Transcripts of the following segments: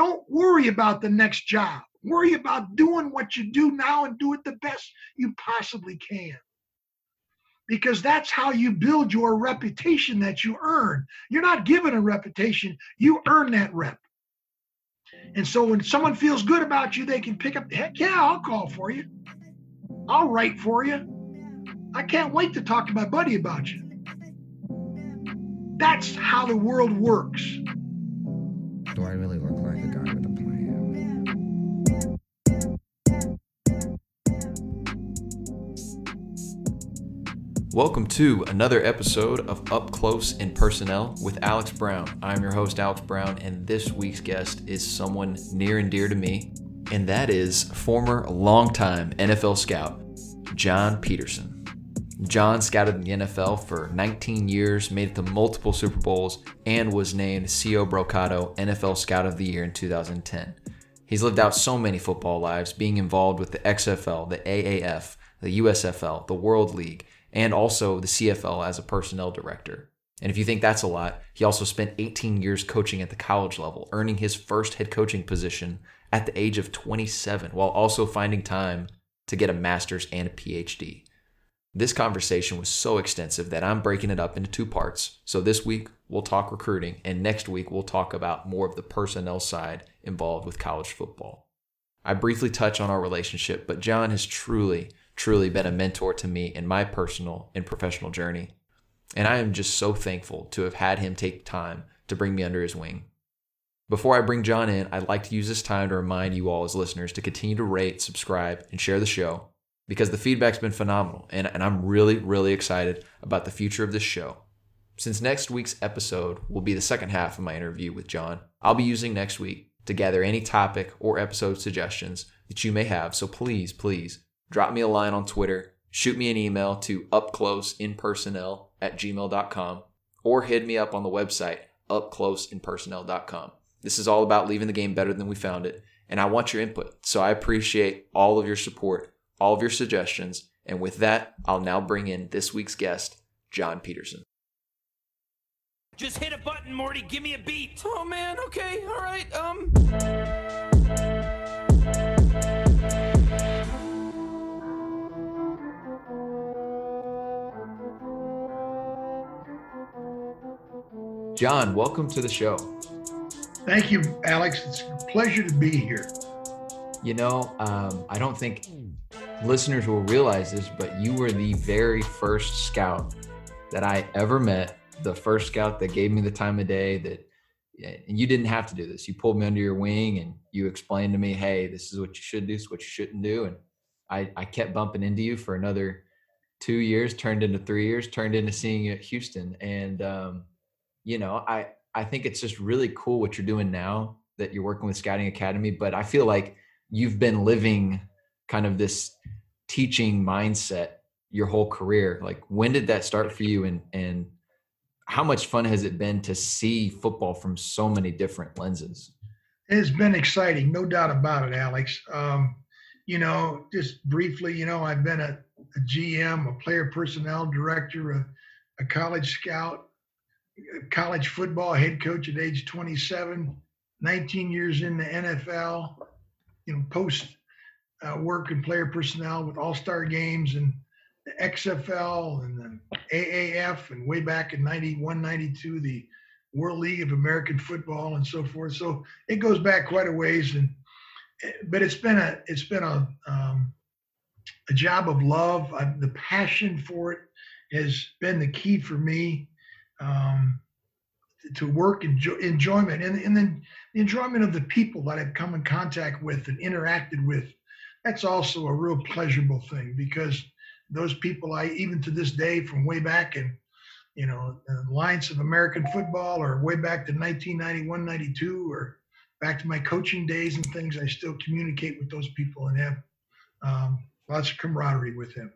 Don't worry about the next job. Worry about doing what you do now and do it the best you possibly can. Because that's how you build your reputation that you earn. You're not given a reputation, you earn that rep. And so when someone feels good about you, they can pick up, heck yeah, I'll call for you. I'll write for you. I can't wait to talk to my buddy about you. That's how the world works. Do I really look like a Welcome to another episode of Up Close in Personnel with Alex Brown. I'm your host, Alex Brown, and this week's guest is someone near and dear to me, and that is former longtime NFL scout, John Peterson. John scouted in the NFL for 19 years, made it to multiple Super Bowls, and was named CO Brocato NFL Scout of the Year in 2010. He's lived out so many football lives, being involved with the XFL, the AAF, the USFL, the World League, and also the CFL as a personnel director. And if you think that's a lot, he also spent 18 years coaching at the college level, earning his first head coaching position at the age of 27, while also finding time to get a master's and a PhD. This conversation was so extensive that I'm breaking it up into two parts. So this week we'll talk recruiting, and next week we'll talk about more of the personnel side involved with college football. I briefly touch on our relationship, but John has truly, truly been a mentor to me in my personal and professional journey. And I am just so thankful to have had him take time to bring me under his wing. Before I bring John in, I'd like to use this time to remind you all as listeners to continue to rate, subscribe, and share the show because the feedback's been phenomenal. And, and I'm really, really excited about the future of this show. Since next week's episode will be the second half of my interview with John, I'll be using next week to gather any topic or episode suggestions that you may have. So please, please drop me a line on Twitter, shoot me an email to upcloseinpersonnel at gmail.com, or hit me up on the website upcloseinpersonnel.com. This is all about leaving the game better than we found it, and I want your input. So I appreciate all of your support, all of your suggestions, and with that, I'll now bring in this week's guest, John Peterson. Just hit a button, Morty. Give me a beat. Oh man, okay, all right. Um John, welcome to the show. Thank you, Alex. It's a pleasure to be here. You know, um, I don't think listeners will realize this, but you were the very first scout that I ever met. The first scout that gave me the time of day that, and you didn't have to do this. You pulled me under your wing and you explained to me, hey, this is what you should do, this is what you shouldn't do. And I, I kept bumping into you for another two years, turned into three years, turned into seeing you at Houston. And, um, you know, I, I think it's just really cool what you're doing now that you're working with Scouting Academy. But I feel like you've been living kind of this teaching mindset your whole career. Like when did that start for you and and how much fun has it been to see football from so many different lenses? It's been exciting, no doubt about it, Alex. Um, you know, just briefly, you know, I've been a, a GM, a player personnel director, a, a college scout, college football head coach at age 27, 19 years in the NFL, you know, post uh, work and player personnel with all star games and the XFL and the AAF, and way back in 91, 92, the World League of American Football and so forth. So it goes back quite a ways. And but it's been a it's been a um, a job of love. I, the passion for it has been the key for me um, to work enjoy, enjoyment and, and then the enjoyment of the people that I've come in contact with and interacted with. That's also a real pleasurable thing because those people I even to this day from way back in you know Alliance of American Football or way back to 1991 92 or back to my coaching days and things I still communicate with those people and have um, lots of camaraderie with them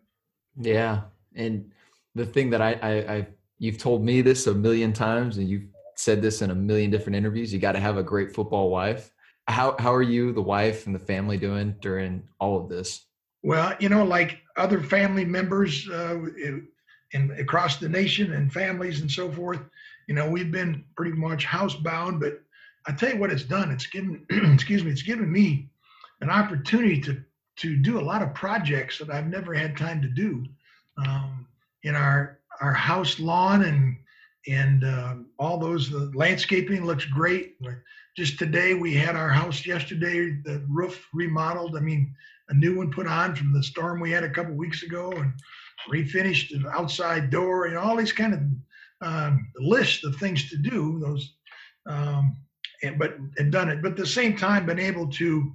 Yeah, and the thing that I, I, I you've told me this a million times, and you've said this in a million different interviews. You got to have a great football wife. How how are you, the wife, and the family doing during all of this? Well, you know, like other family members uh, in, across the nation and families and so forth, you know, we've been pretty much housebound, but I tell you what it's done. It's given, excuse me, it's given me an opportunity to to do a lot of projects that I've never had time to do um, in our our house lawn and and uh, all those the landscaping looks great. Just today we had our house yesterday, the roof remodeled. I mean, a new one put on from the storm we had a couple weeks ago, and refinished the outside door and all these kind of um, list of things to do. Those, um, and but and done it. But at the same time, been able to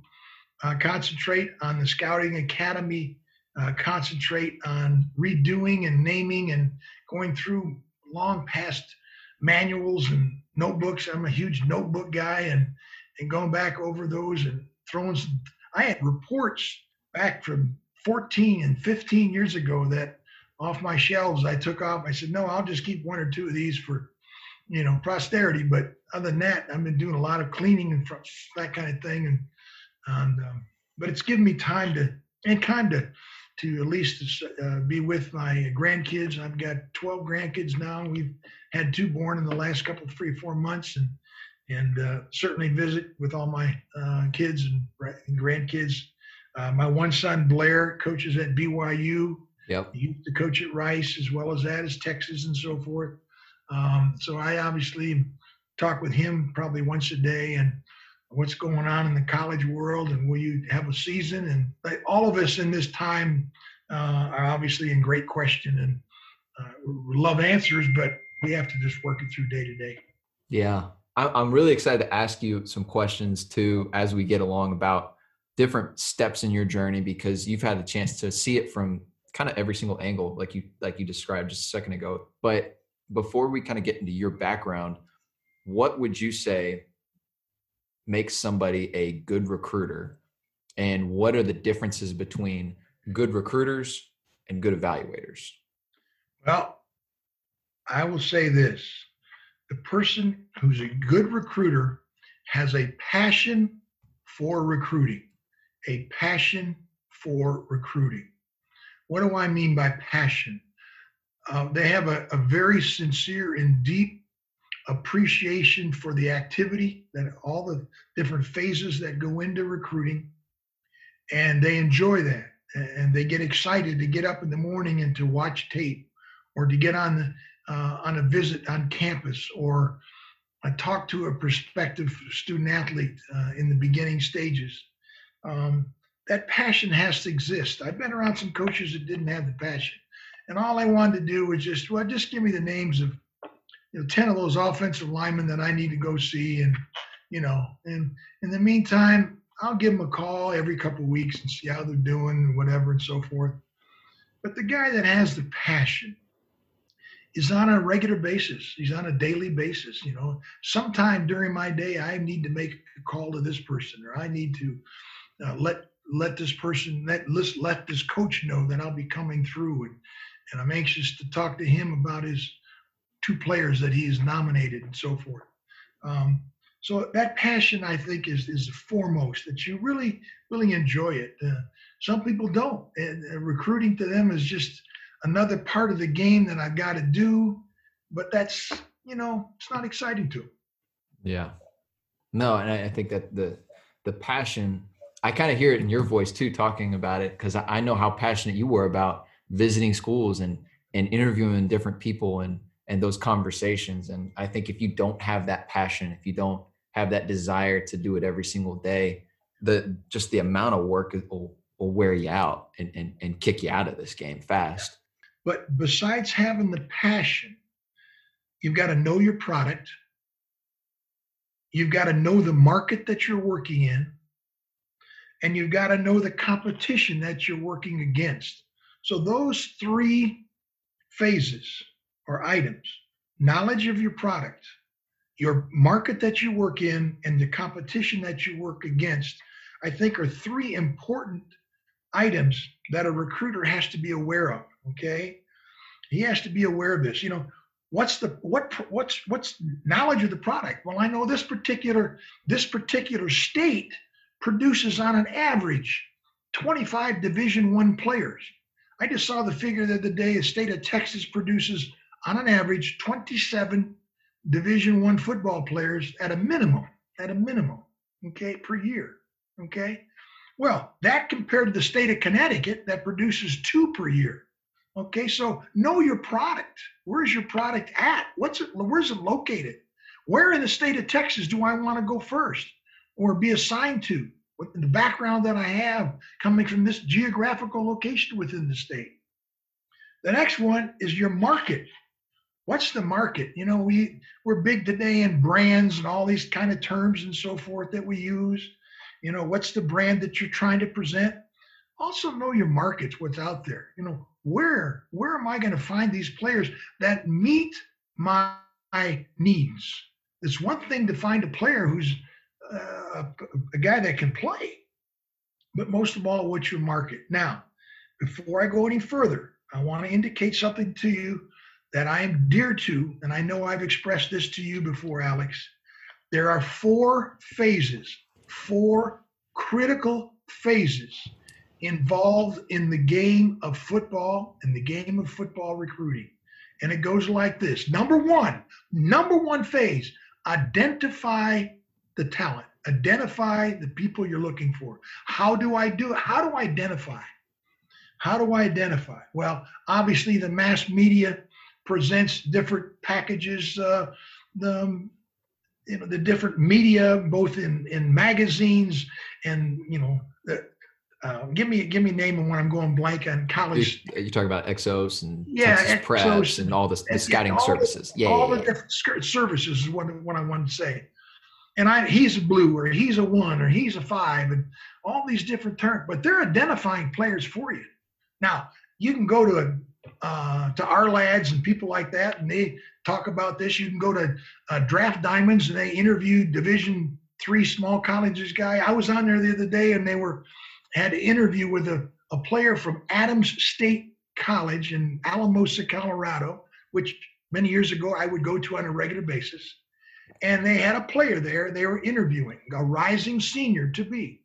uh, concentrate on the scouting academy, uh, concentrate on redoing and naming and going through long past manuals and notebooks. I'm a huge notebook guy and and going back over those and throwing some. I had reports back from 14 and 15 years ago that off my shelves I took off. I said, no, I'll just keep one or two of these for, you know, posterity. But other than that, I've been doing a lot of cleaning and that kind of thing. And, and um, but it's given me time to and time to to at least uh, be with my grandkids. I've got 12 grandkids now. We've had two born in the last couple, three, four months, and and uh, certainly visit with all my uh, kids and, and grandkids. Uh, my one son Blair coaches at BYU. Yep. He used to coach at Rice as well as that as Texas and so forth. Um, so I obviously talk with him probably once a day and what's going on in the college world and will you have a season? And all of us in this time uh, are obviously in great question and uh, love answers but we have to just work it through day to day. Yeah. I'm really excited to ask you some questions too as we get along about different steps in your journey because you've had the chance to see it from kind of every single angle like you like you described just a second ago. But before we kind of get into your background what would you say makes somebody a good recruiter? And what are the differences between good recruiters and good evaluators? Well i will say this. The person who's a good recruiter has a passion for recruiting a passion for recruiting. What do i mean by passion? Uh, they have a, a very sincere and deep appreciation for the activity that all the different phases that go into recruiting and they enjoy that and they get excited to get up in the morning and to watch tape or to get on uh, on a visit on campus or uh, talk to a prospective student athlete uh, in the beginning stages. Um, that passion has to exist. I've been around some coaches that didn't have the passion and all i wanted to do was just well just give me the names of you know, 10 of those offensive linemen that I need to go see. And, you know, and in the meantime, I'll give them a call every couple of weeks and see how they're doing and whatever and so forth. But the guy that has the passion is on a regular basis. He's on a daily basis. You know, sometime during my day, I need to make a call to this person, or I need to uh, let let this person let let this coach know that I'll be coming through, and and I'm anxious to talk to him about his two players that he's nominated and so forth. Um, so that passion, I think, is is foremost that you really really enjoy it. Uh, some people don't, and uh, recruiting to them is just another part of the game that I've got to do. But that's you know, it's not exciting to them. Yeah, no, and I, I think that the the passion, I kind of hear it in your voice too, talking about it because I, I know how passionate you were about visiting schools and and interviewing different people and and those conversations. And I think if you don't have that passion, if you don't have that desire to do it every single day, the just the amount of work will, will wear you out and, and, and kick you out of this game fast. But besides having the passion, you've got to know your product. You've got to know the market that you're working in. And you've got to know the competition that you're working against. So, those three phases or items knowledge of your product, your market that you work in, and the competition that you work against, I think are three important items that a recruiter has to be aware of. Okay. He has to be aware of this. You know, what's the what what's what's knowledge of the product well i know this particular this particular state produces on an average 25 division one players i just saw the figure the other day a state of texas produces on an average 27 division one football players at a minimum at a minimum, okay, per year. Okay. Well, that compared to the state of Connecticut that produces two per year. Okay, so know your product. Where's your product at? What's it? Where's it located? Where in the state of Texas do I want to go first or be assigned to? With the background that I have coming from this geographical location within the state. The next one is your market. What's the market? You know, we we're big today in brands and all these kind of terms and so forth that we use. You know, what's the brand that you're trying to present? Also know your markets, what's out there. You know, where where am I going to find these players that meet my needs? It's one thing to find a player who's uh, a guy that can play, but most of all, what's your market? Now, before I go any further, I want to indicate something to you that I am dear to, and I know I've expressed this to you before, Alex. There are four phases, four critical phases involved in the game of football and the game of football recruiting. And it goes like this number one, number one phase identify the talent, identify the people you're looking for. How do I do it? How do I identify? How do I identify? Well, obviously, the mass media presents different packages. Uh, the you know the different media, both in in magazines and you know the, uh, give me give me name and when I'm going blank on college. You, you talk about Exos and Yeah, Texas Press and all this, the scouting all the- services. yeah, all yeah, the yeah. different services is what, what I want to say. And I, he's a blue or he's a one or he's a five and all these different terms, but they're identifying players for you. Now you can go to a, uh, to our lads and people like that, and they talk about this. You can go to uh, Draft Diamonds and they interview Division three small colleges guy. I was on there the other day and they were had an interview with a, a player from Adams State College in Alamosa, Colorado, which many years ago I would go to on a regular basis. And they had a player there they were interviewing, a rising senior to be.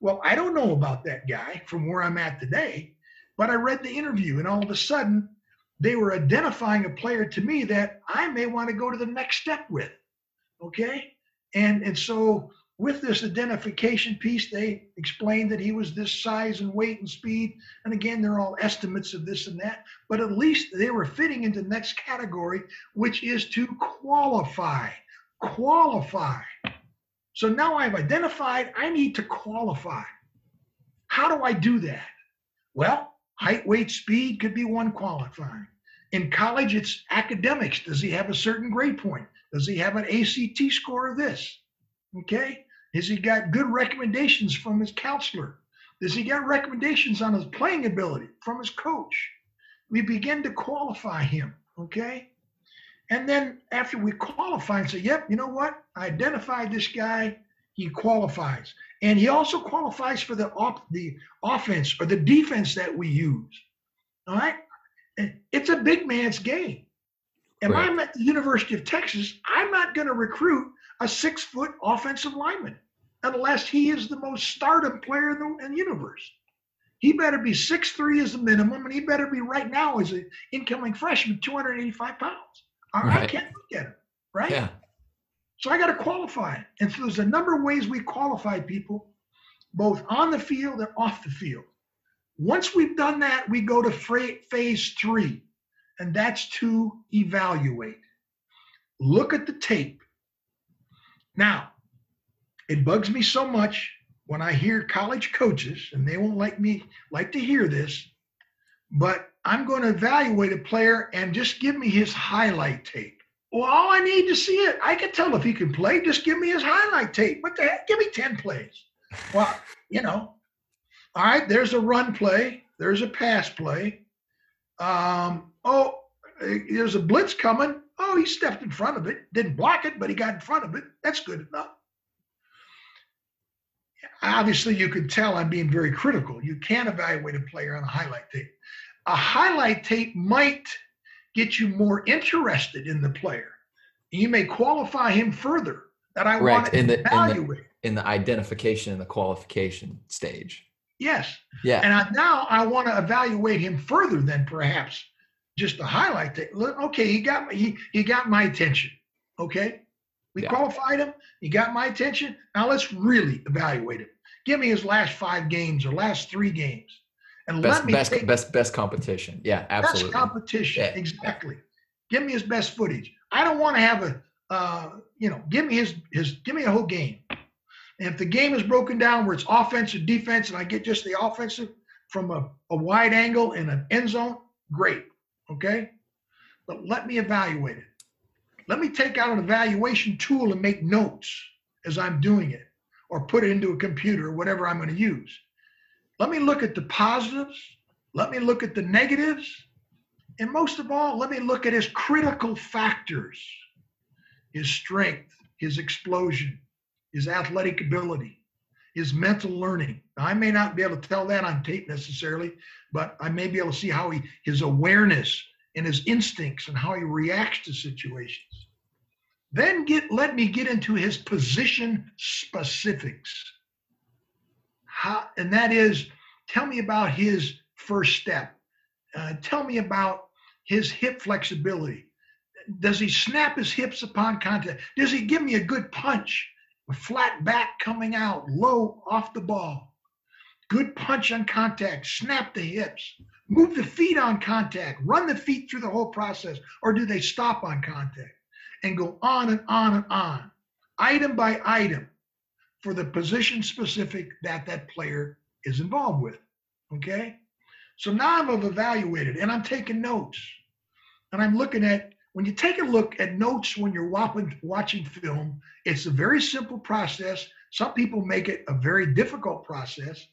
Well, I don't know about that guy from where I'm at today, but I read the interview and all of a sudden they were identifying a player to me that I may want to go to the next step with. Okay. And and so with this identification piece, they explained that he was this size and weight and speed. And again, they're all estimates of this and that, but at least they were fitting into the next category, which is to qualify. Qualify. So now I've identified I need to qualify. How do I do that? Well, height, weight, speed could be one qualifying. In college, it's academics. Does he have a certain grade point? Does he have an ACT score of this? Okay. Has he got good recommendations from his counselor? Does he get recommendations on his playing ability from his coach? We begin to qualify him. Okay. And then after we qualify and say, yep, you know what? I identified this guy. He qualifies. And he also qualifies for the op- the offense or the defense that we use. All right. It's a big man's game. And Right. I'm at the University of Texas. I'm not going to recruit a six foot offensive lineman unless he is the most stardom player in the, in the universe. He better be six three as a minimum, and he better be right now as an incoming freshman, 285 pounds. I, I can't look at him, right? Yeah. So I got to qualify. And so there's a number of ways we qualify people, both on the field and off the field. Once we've done that, we go to phase three, and that's to evaluate. Look at the tape. Now, it bugs me so much when I hear college coaches, and they won't like me like to hear this, but I'm going to evaluate a player and just give me his highlight tape. Well, all I need to see it. I can tell if he can play. Just give me his highlight tape. What the heck? Give me 10 plays. Well, you know, all right, there's a run play, there's a pass play. Um, oh, there's a blitz coming. Oh, he stepped in front of it, didn't block it, but he got in front of it. That's good enough. Obviously, you can tell I'm being very critical. You can't evaluate a player on a highlight tape. A highlight tape might get you more interested in the player. You may qualify him further that I Correct. want to In the- in the- evaluate. In the identification and the qualification stage. Yes. Yeah. And I, now I want to evaluate him further than perhaps just the highlight that. Look, Okay, he got he, he got my attention. Okay. We Yeah. qualified him. He got my attention. Now let's really evaluate him. Give me his last five games or last three games, and Best let me best take best best competition. Yeah, best absolutely. competition. Yeah. Exactly. Give me his best footage. I don't want to have a, uh, you know, give me his his give me a whole game. And if the game is broken down where it's offense or defense, and I get just the offensive from a, a wide angle in an end zone, great. Okay. But let me evaluate it. Let me take out an evaluation tool and make notes as I'm doing it, or put it into a computer or whatever I'm going to use. Let me look at the positives. Let me look at the negatives. And most of all, let me look at his critical factors his strength, his explosion, his athletic ability, his mental learning. I may not be able to tell that on tape necessarily, but I may be able to see how he, his awareness and his instincts and how he reacts to situations. Then get let me get into his position specifics. How, and that is, tell me about his first step. Uh, tell me about his hip flexibility. Does he snap his hips upon contact? Does he give me a good punch? A flat back coming out, low off the ball. Good punch on contact, snap the hips, move the feet on contact, run the feet through the whole process, or do they stop on contact? And go on and on and on, item by item, for the position specific that that player is involved with. Okay? So now I've evaluated and I'm taking notes. And I'm looking at, when you take a look at notes when you're watching, film, it's a very simple process. Some people make it a very difficult process.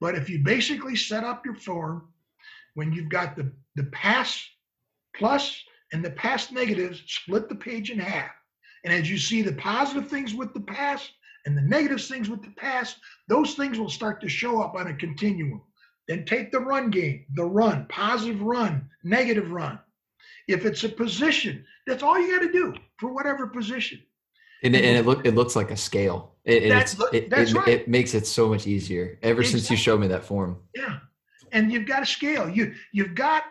But if you basically set up your form, when you've got the, the pass plus and the pass negatives, split the page in half. And as you see the positive things with the pass and the negative things with the pass, those things will start to show up on a continuum. Then take the run game, the run, positive run, negative run. If it's a position, that's all you got to do for whatever position. And, it- and it look it looks like a scale. It, That's- it, that's it, right. it makes it so much easier. Ever since you showed me that form. Yeah. And you've got a scale. You you've got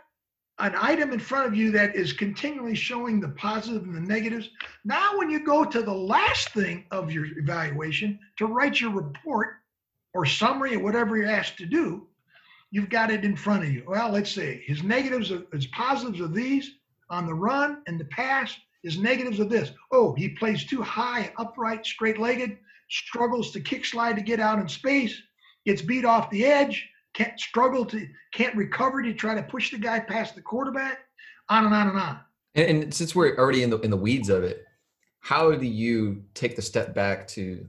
an item in front of you that is continually showing the positive and the negatives. Now when you go to the last thing of your evaluation to write your report or summary or whatever you're asked to do, you've got it in front of you. Well, let's see. His negatives are his positives are these on the run and the pass. His negatives are this. Oh, he plays too high, upright, straight-legged, struggles to kick slide to get out in space, gets beat off the edge, can't struggle to can't recover to try to push the guy past the quarterback, on and on and on. And, and since we're already in the in the weeds of it, how do you take the step back to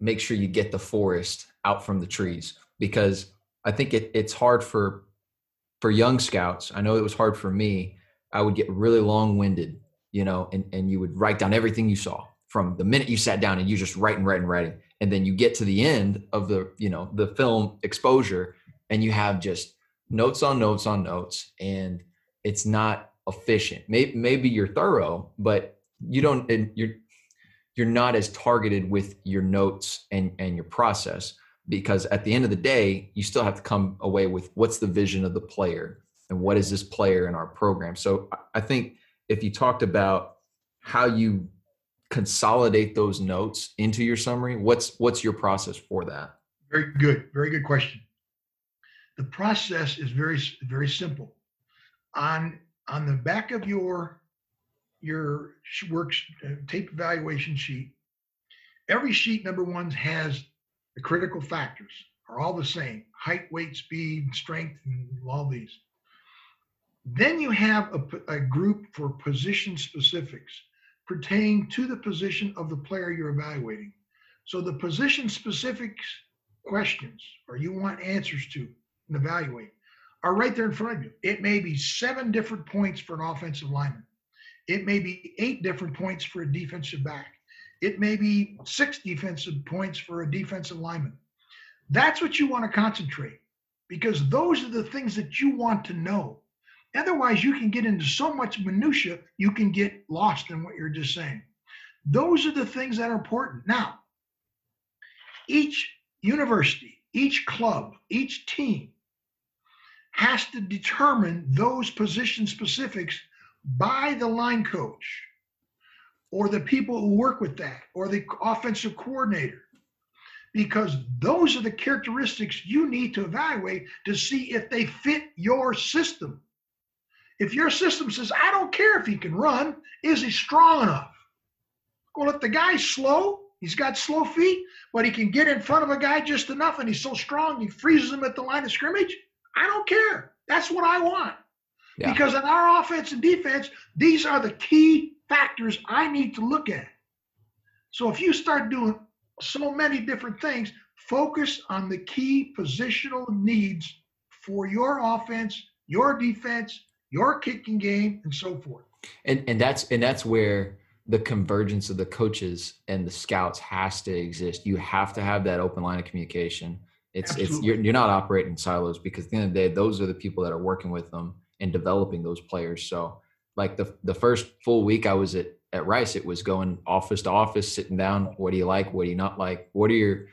make sure you get the forest out from the trees? Because I think it, it's hard for for young scouts. I know it was hard for me. I would get really long winded, you know, and, and you would write down everything you saw from the minute you sat down and you just writing, writing, writing. And write. And then you get to the end of the, you know, the film exposure and you have just notes on notes on notes and it's not efficient. Maybe, maybe you're thorough, but you don't, you're, you're not as targeted with your notes and, and your process because at the end of the day, you still have to come away with what's the vision of the player and what is this player in our program. So I think if you talked about how you consolidate those notes into your summary, what's what's your process for that? Very good. Very good question. The process is very very simple. On on the back of your your sh- work sh- uh, tape evaluation sheet, every sheet number one has the critical factors are all the same: height, weight, speed, strength, and all these. Then you have a, a group for position specifics pertaining to the position of the player you're evaluating. So the position specifics questions or you want answers to and evaluate are right there in front of you. It may be seven different points for an offensive lineman. It may be eight different points for a defensive back. It may be six defensive points for a defensive lineman. That's what you want to concentrate because those are the things that you want to know. Otherwise, you can get into so much minutia, you can get lost in what you're just saying. Those are the things that are important. Now, each university, each club, each team has to determine those position specifics by the line coach. or the people who work with that or the offensive coordinator because those are the characteristics you need to evaluate to see if they fit your system. If your system says, I don't care if he can run, is he strong enough? Well, if the guy's slow, he's got slow feet, but he can get in front of a guy just enough and he's so strong he freezes him at the line of scrimmage, I don't care. That's what I want. Yeah. Because in our offense and defense, these are the key factors I need to look at. So if you start doing so many different things, focus on the key positional needs for your offense, your defense, your kicking game, and so forth. and and that's and that's where the convergence of the coaches and the scouts has to exist you have to have that open line of communication it's it's you're, you're not operating in silos because at the end of the day those are the people that are working with them and developing those players. So like the the first full week i was at at rice it was going office to office sitting down what do you like what do you not like? What are your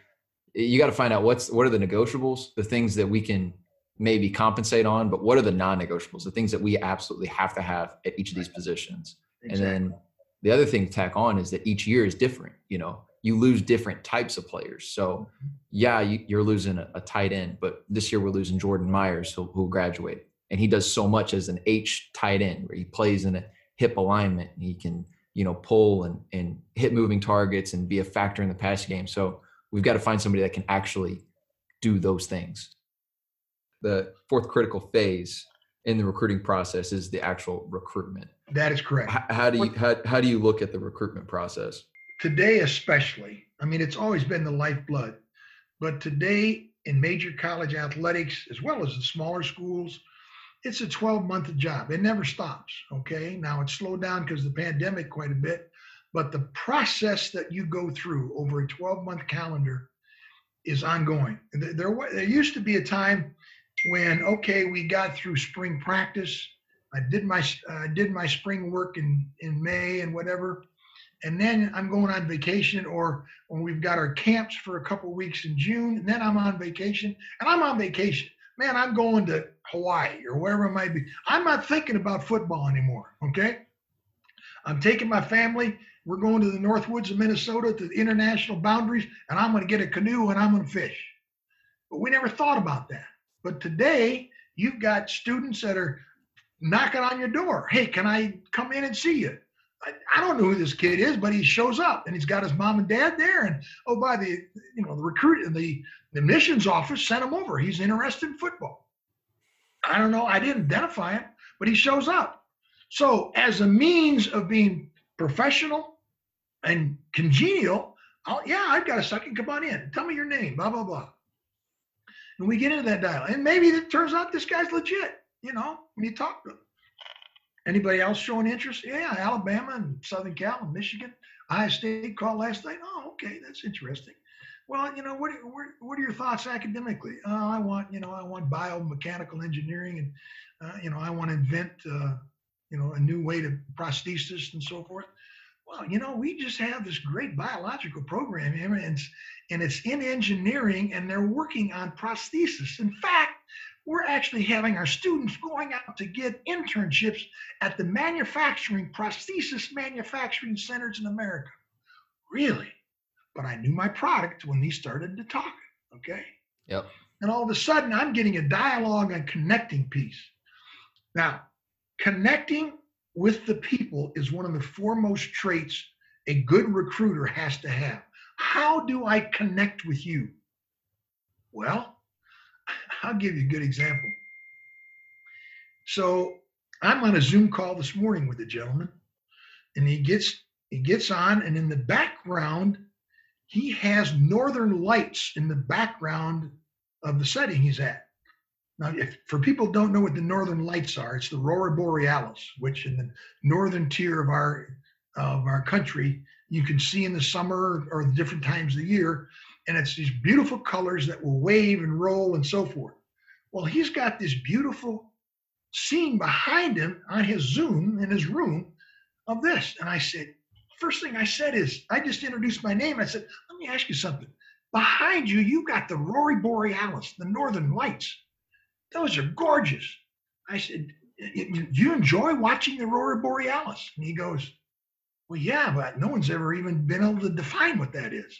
you got to find out what's what are the negotiables the things that we can maybe compensate on but what are the non-negotiables the things that we absolutely have to have at each of these positions. And then the other thing to tack on is that each year is different. You know, you lose different types of players. So, mm-hmm. yeah, you, you're losing a, a tight end, but this year we're losing Jordan Myers, who, who graduated, and he does so much as an H tight end, where he plays in a hip alignment. And he can, you know, pull and and hit moving targets and be a factor in the passing game. So we've got to find somebody that can actually do those things. The fourth critical phase in the recruiting process is the actual recruitment that is correct. how, how do you how, how do you look at the recruitment process today especially i mean it's always been the lifeblood but today in major college athletics as well as the smaller schools it's a 12 month job. It never stops okay? Now it's slowed down because of the pandemic quite a bit but the process that you go through over a 12 month calendar is ongoing. There, there there used to be a time when okay we got through spring practice i did my i did my spring work in in may and whatever and then I'm going on vacation, or when we've got our camps for a couple weeks in June, and then I'm on vacation, and I'm on vacation. Man, I'm going to Hawaii or wherever it might be. I'm not thinking about football anymore. Okay, I'm taking my family. We're going to the North Woods of Minnesota to the international boundaries, and I'm going to get a canoe and I'm going to fish. But we never thought about that. But today, you've got students that are knocking on your door. Hey, can I come in and see you? I, don't know who this kid is, but he shows up and he's got his mom and dad there. And oh, by the you know the recruit the the admissions office sent him over. He's interested in football. I don't know. I didn't identify him, but he shows up. So as a means of being professional and congenial, I'll, yeah, I've got a second. Come on in. Tell me your name. Blah blah blah. And we get into that dialogue, and maybe it turns out this guy's legit. You know, when you talk to him. Anybody else showing interest? Yeah, Alabama and Southern Cal and Michigan. Ohio State called last night. Oh, okay, that's interesting. Well, you know, what, what, what are your thoughts academically? Oh, I want, you know, I want biomechanical engineering and, uh, you know, I want to invent, uh, you know, a new way to prosthesis and so forth. Well, you know, we just have this great biological program here, and it's, and it's in engineering, and they're working on prosthesis. In fact, we're actually having our students going out to get internships at the manufacturing prosthesis manufacturing centers in America. Really? But I knew my product when they started to talk. Okay. Yep. And all of a sudden, I'm getting a dialogue and connecting piece. Now, connecting with the people is one of the foremost traits a good recruiter has to have. How do I connect with you? Well, I'll give you a good example. So I'm on a Zoom call this morning with a gentleman, and he gets he gets on, and in the background, he has northern lights in the background of the setting he's at. Now, if for people don't know what the northern lights are, it's the aurora borealis, which in the northern tier of our of our country you can see in the summer or the different times of the year, and it's these beautiful colors that will wave and roll and so forth. Well, he's got this beautiful scene behind him on his Zoom in his room of this, and I said, first thing I said is, I just introduced my name. I said, let me ask you something. Behind you, you got the Rory Borealis, the Northern Lights. Those are gorgeous. I said, "Y- y- do you enjoy watching the Aurora Borealis? And he goes, Well, yeah, but no one's ever even been able to define what that is.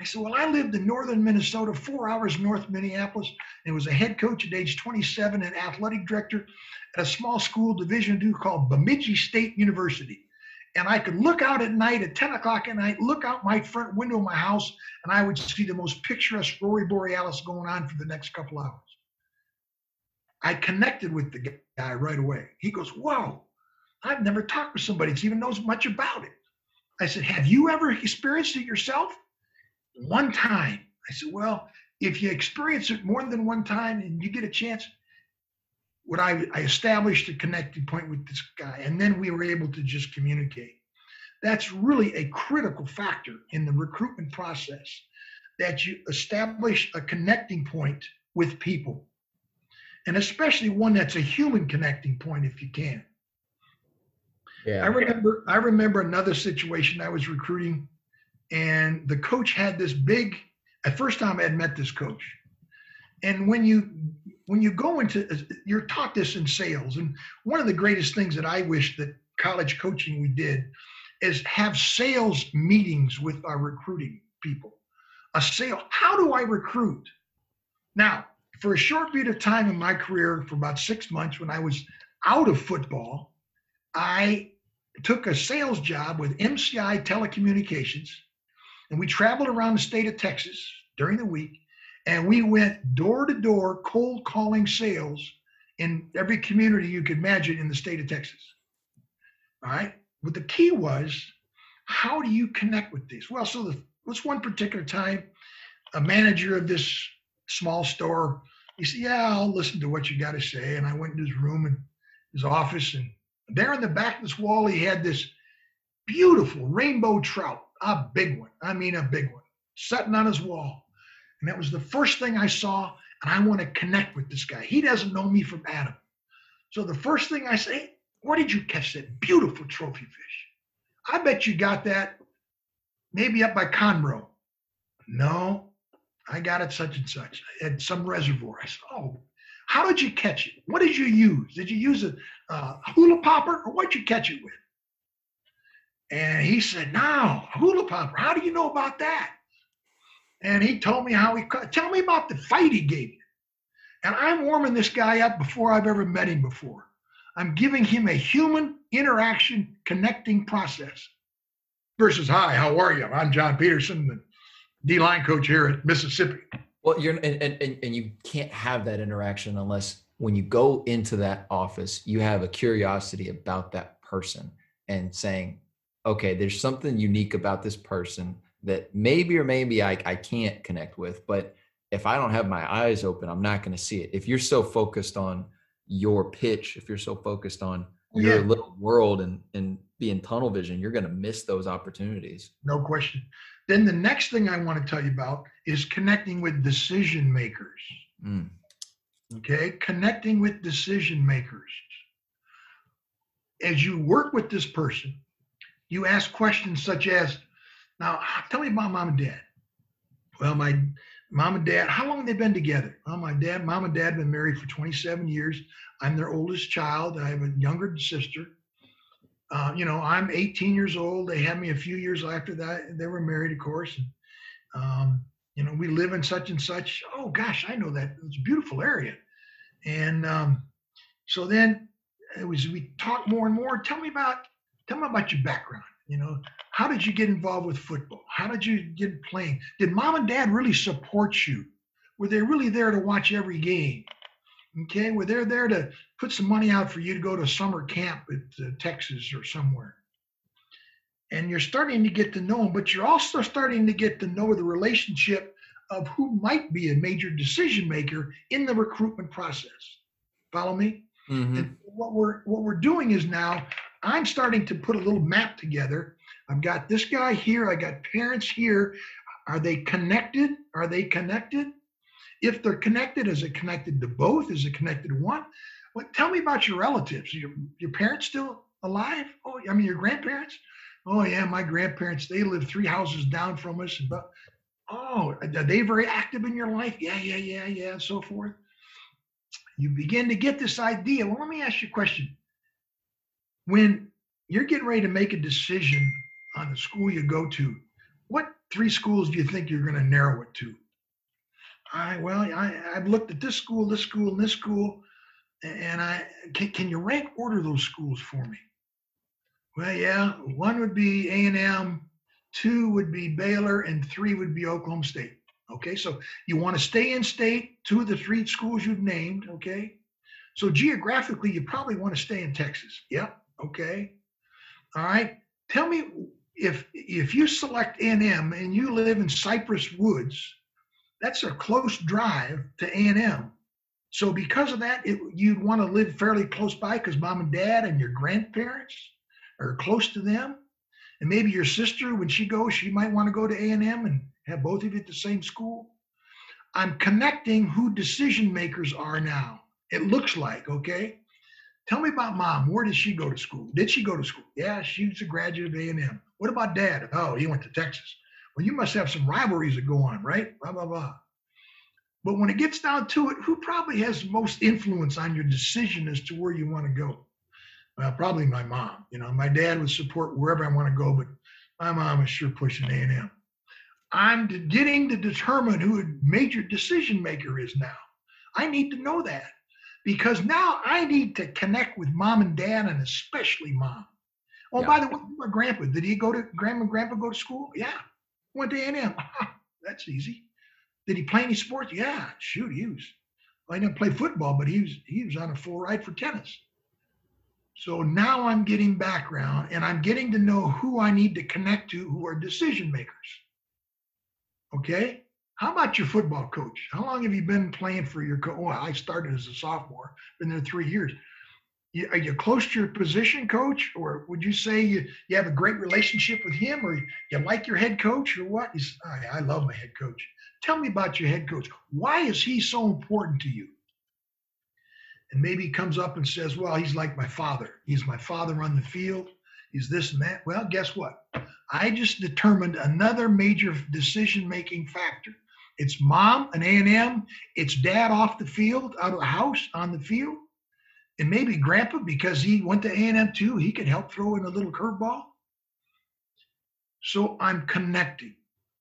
I said, Well, I lived in northern Minnesota, four hours north of Minneapolis, and was a head coach at age 27 and athletic director at a small school division two called Bemidji State University. And I could look out at night at 10 o'clock at night, look out my front window of my house, and I would see the most picturesque Rory Borealis going on for the next couple hours. I connected with the guy right away. He goes, Whoa, I've never talked with somebody that even knows much about it. I said, Have you ever experienced it yourself? One time. I said, Well, if you experience it more than one time and you get a chance, what I, I established a connecting point with this guy, and then we were able to just communicate. That's really a critical factor in the recruitment process that you establish a connecting point with people, and especially one that's a human connecting point if you can. Yeah. I remember I remember another situation I was recruiting and the coach had this big at first time I had met this coach. And when you when you go into you're taught this in sales and one of the greatest things that I wish that college coaching we did is have sales meetings with our recruiting people. A sale, how do I recruit? Now, for a short period of time in my career, for about six months when I was out of football, I took a sales job with MCI Telecommunications, and we traveled around the state of Texas during the week, and we went door to door cold calling sales in every community you could imagine in the state of Texas. All right. But the key was, how do you connect with these? Well, so the, was one particular time, a manager of this small store, he said, "Yeah, I'll listen to what you got to say." And I went into his room and his office, and there in the back of this wall, he had this beautiful rainbow trout, a big one. I mean, a big one, sitting on his wall. And that was the first thing I saw. And I want to connect with this guy. He doesn't know me from Adam. So the first thing I say, where did you catch that beautiful trophy fish? I bet you got that maybe up by Conroe. No, I got it such and such at some reservoir. I said, oh, how did you catch it? What did you use? Did you use a uh, hula popper or what'd you catch it with? And he said, no, hula popper. How do you know about that? And he told me how he. Tell me about the fight he gave you. And I'm warming this guy up before I've ever met him before. I'm giving him a human interaction connecting process versus, hi, how are you? I'm John Peterson, the D line coach here at Mississippi. Well, you're and, and and you can't have that interaction unless when you go into that office, you have a curiosity about that person and saying, okay, there's something unique about this person that maybe or maybe I, I can't connect with, but if I don't have my eyes open, I'm not going to see it. If you're so focused on your pitch, if you're so focused on your little world and and being tunnel vision, you're going to miss those opportunities. No question. Then the next thing I want to tell you about is connecting with decision makers. Mm. Okay, connecting with decision makers. As you work with this person, you ask questions such as, "Now, tell me about mom and dad." Well, my mom and dad, how long have they been together? Well, my dad, mom and dad have been married for 27 years. I'm their oldest child. I have a younger sister. Uh, you know, I'm 18 years old. They had me a few years after that. They were married, of course. And, um, you know, we live in such and such. Oh gosh, I know that. It's a beautiful area. And um, so then it was we talked more and more. Tell me about tell me about your background. You know, how did you get involved with football? How did you get playing? Did mom and dad really support you? Were they really there to watch every game? Okay, were they there to put some money out for you to go to summer camp at uh, Texas or somewhere? And you're starting to get to know them, but you're also starting to get to know the relationship of who might be a major decision maker in the recruitment process. Follow me? Mhm. And what we're what we're doing is now I'm starting to put a little map together. I've got this guy here. I got parents here. Are they connected? Are they connected? If they're connected, is it connected to both? Is it connected to one? Well, tell me about your relatives. Your your parents still alive? Oh, I mean your grandparents? Oh yeah, my grandparents. They live three houses down from us. But oh, are they very active in your life? Yeah, yeah, yeah, yeah, and so forth you begin to get this idea. Well, let me ask you a question. When you're getting ready to make a decision on the school you go to. What three schools do you think you're going to narrow it to? I well, I, I've looked at this school, this school, and this school, and I can, can you rank order those schools for me? Well, yeah, one would be A and M, two would be Baylor, and three would be Oklahoma State. Okay, so you want to stay in state, two of the three schools you've named. Okay, so geographically, you probably want to stay in Texas. Yep. Okay. All right. Tell me if if you select A&M and you live in Cypress Woods, that's a close drive to A&M. So because of that, it, you'd want to live fairly close by because mom and dad and your grandparents are close to them. And maybe your sister, when she goes, she might want to go to A&M and have both of you at the same school. I'm connecting who decision makers are now. It looks like, okay? Tell me about mom. Where did she go to school? Did she go to school? Yeah, she's a graduate of A&M. What about dad? Oh, he went to Texas. Well, you must have some rivalries that go on, right? Blah, blah, blah. But when it gets down to it, who probably has most influence on your decision as to where you want to go? Well, probably my mom. You know, my dad would support wherever I want to go, but my mom is sure pushing A&M. I'm getting to determine who a major decision maker is now. I need to know that because now I need to connect with mom and dad and especially mom. Oh, Yeah. by the way, my grandpa, did he go to grandma and grandpa go to school? Yeah. Went to A&M. That's easy. Did he play any sports? Yeah. Shoot, he was. Well, he didn't play football, but he was he was on a full ride for tennis. So now I'm getting background and I'm getting to know who I need to connect to who are decision makers. Okay. How about your football coach? How long have you been playing for your coach? Oh, well, I started as a sophomore, been there three years. You, are you close to your position coach, or would you say you, you have a great relationship with him, or you like your head coach, or what? He's, oh, I, I love my head coach. Tell me about your head coach. Why is he so important to you? And maybe he comes up and says, Well, he's like my father. He's my father on the field. He's this and that. Well, guess what? I just determined another major decision making factor. It's mom, an A&M. It's dad off the field, out of the house, on the field. And maybe grandpa, because he went to A&M too, he could help throw in a little curveball. So I'm connecting.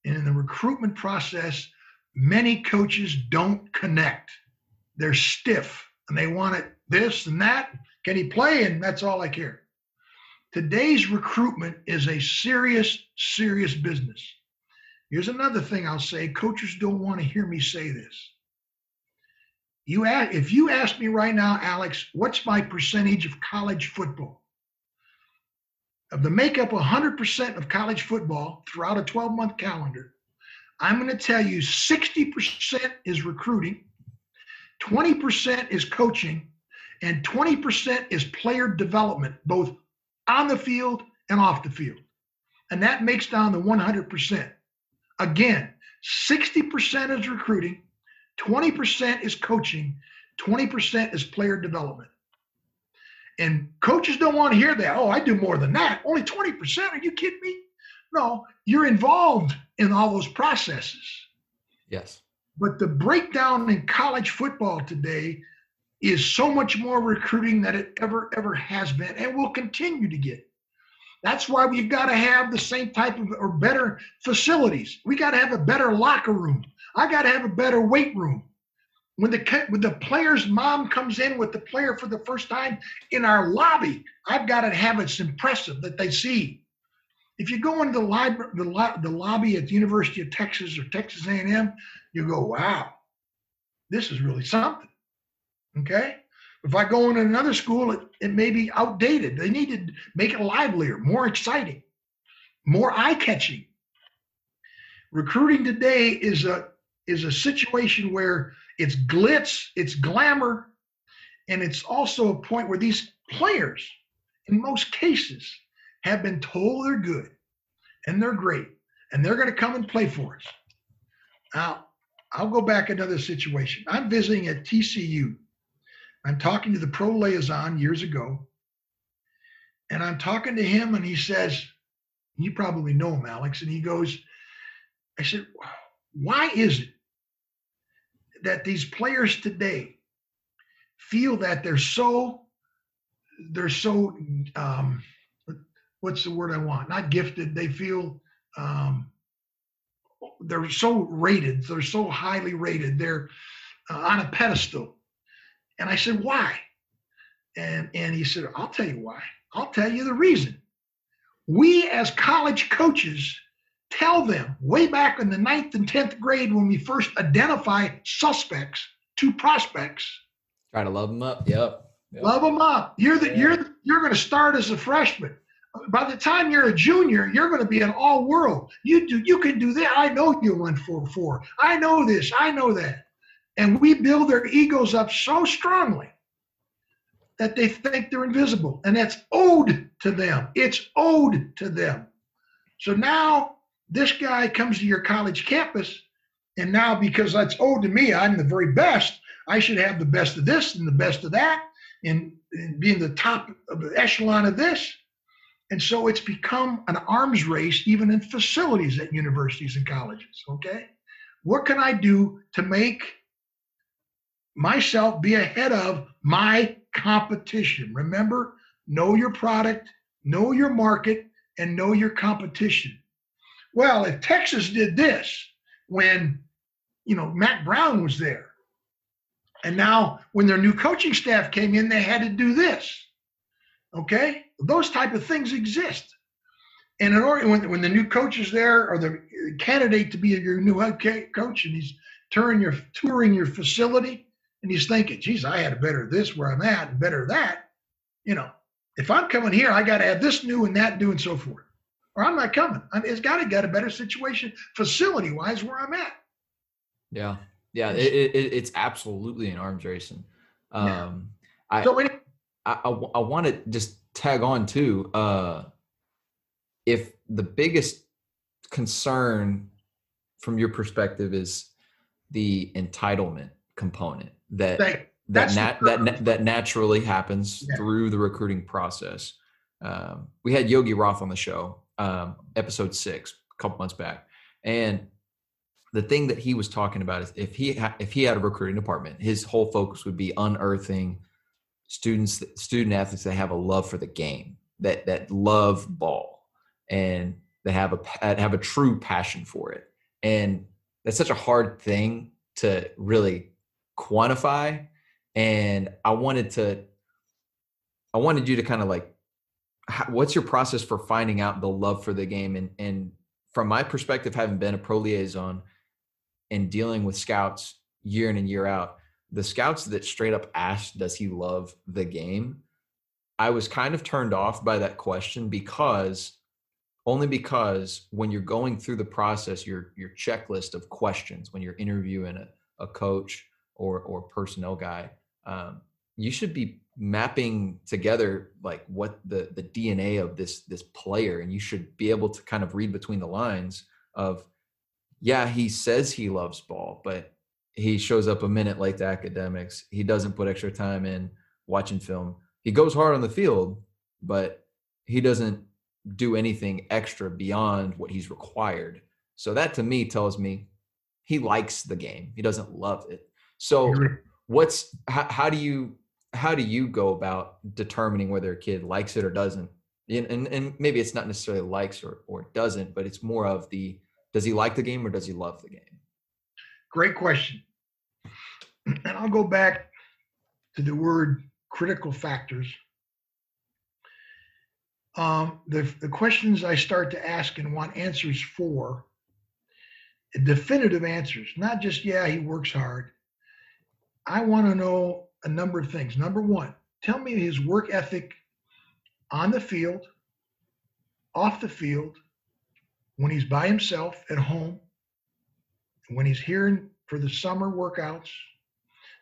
And in the recruitment process, many coaches don't connect. They're stiff and they want it this and that. Can he play? And that's all I care. Today's recruitment is a serious, serious business. Here's another thing I'll say coaches don't want to hear me say this. You ask, if you ask me right now, Alex, what's my percentage of college football? Of the makeup of 100% of college football throughout a 12 month calendar, I'm going to tell you 60% is recruiting, 20% is coaching, and 20% is player development, both on the field and off the field. And that makes down the 100%. Again, 60% is recruiting, 20% is coaching, 20% is player development. And coaches don't want to hear that. Oh, I do more than that. Only 20%? Are you kidding me? No, you're involved in all those processes. Yes. But the breakdown in college football today is so much more recruiting than it ever, ever has been and will continue to get. That's why we've got to have the same type of or better facilities. We got to have a better locker room. I got to have a better weight room. When the when the player's mom comes in with the player for the first time in our lobby, I've got to have it's impressive that they see. If you go into the library, the, lo- the lobby at the University of Texas or Texas A&M, you go, "Wow, this is really something." Okay. If I go in another school, it, it may be outdated. They need to make it livelier, more exciting, more eye-catching. Recruiting today is a is a situation where it's glitz, it's glamour, and it's also a point where these players, in most cases, have been told they're good and they're great and they're going to come and play for us. Now, I'll go back another situation. I'm visiting at TCU. I'm talking to the pro liaison years ago, and I'm talking to him, and he says, You probably know him, Alex. And he goes, I said, Why is it that these players today feel that they're so they're so um, what's the word I want? Not gifted. They feel um, they're so rated. They're so highly rated. They're uh, on a pedestal. And I said, why? And and he said, I'll tell you why. I'll tell you the reason. We as college coaches tell them way back in the ninth and tenth grade when we first identify suspects to prospects Try to love them up. Yep. Yep. Love them up. You're the Yeah. you're you're going to start as a freshman. By the time you're a junior, you're going to be an all world. You do you can do that. I know you run four four. I know this. I know that. And we build their egos up so strongly that they think they're invisible, and that's owed to them. It's owed to them. So now this guy comes to your college campus, and now because that's owed to me, I'm the very best. I should have the best of this and the best of that, and, and being the top of the echelon of this. And so it's become an arms race, even in facilities at universities and colleges. Okay. What can I do to make myself be ahead of my competition? Remember, know your product, know your market, and know your competition. Well, if Texas did this when, you know, Mack Brown was there, and now when their new coaching staff came in, they had to do this. Okay, those type of things exist. And in order, when, when the new coach is there, or the candidate to be your new head coach, and he's touring your touring your facility, and he's thinking, "Geez, I had a better this where I'm at, and better that." You know, if I'm coming here, I got to have this new and that new and so forth, or I'm not coming. I mean, it's got to get a better situation facility wise where I'm at. Yeah. Yeah. It, it, it- it's absolutely an arms racing. Yeah. Um, I, So anyway, I, I, want to just tag on too. Uh, if the biggest concern from your perspective is the entitlement component that that nat- that na- that naturally happens Yeah. through the recruiting process. Um, we had Yogi Roth on the show, um, episode six, a couple months back, and the thing that he was talking about is if he ha- if he had a recruiting department, his whole focus would be unearthing students, student athletes that have a love for the game, that that love ball, and that have a pa- have a true passion for it, and that's such a hard thing to really quantify and i wanted to i wanted you to kind of like what's your process for finding out the love for the game? And and from my perspective having been a pro liaison and dealing with scouts year in and year out the scouts that straight up asked does he love the game? I was kind of turned off by that question because only because when you're going through the process your your checklist of questions when you're interviewing a, a coach or or personnel guy um, you should be mapping together like what the the dna of this this player and you should be able to kind of read between the lines of yeah he says he loves ball but he shows up a minute late to academics he doesn't put extra time in watching film he goes hard on the field but he doesn't do anything extra beyond what he's required. So that to me tells me he likes the game he doesn't love it so what's how, how do you how do you go about determining whether a kid likes it or doesn't and, and, and maybe it's not necessarily likes or, or doesn't but it's more of the does he like the game or does he love the game Great question. And I'll go back to the word critical factors. Um, the, the questions I start to ask and want answers for, definitive answers, not just, yeah, he works hard. I want to know a number of things. Number one, tell me his work ethic on the field, off the field, when he's by himself at home, when he's here for the summer workouts.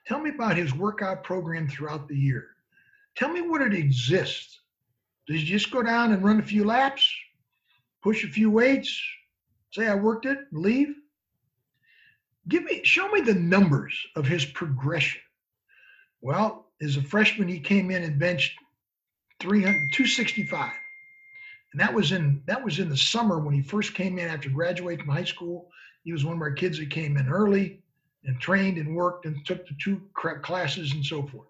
Tell me about his workout program throughout the year. Tell me what it exists. Does he just go down and run a few laps, push a few weights, say I worked it, leave? Give me, show me the numbers of his progression. Well, as a freshman, he came in and benched 300, 265. And that was in that was in the summer when he first came in after graduating from high school. He was one of our kids that came in early and trained and worked and took the two classes and so forth.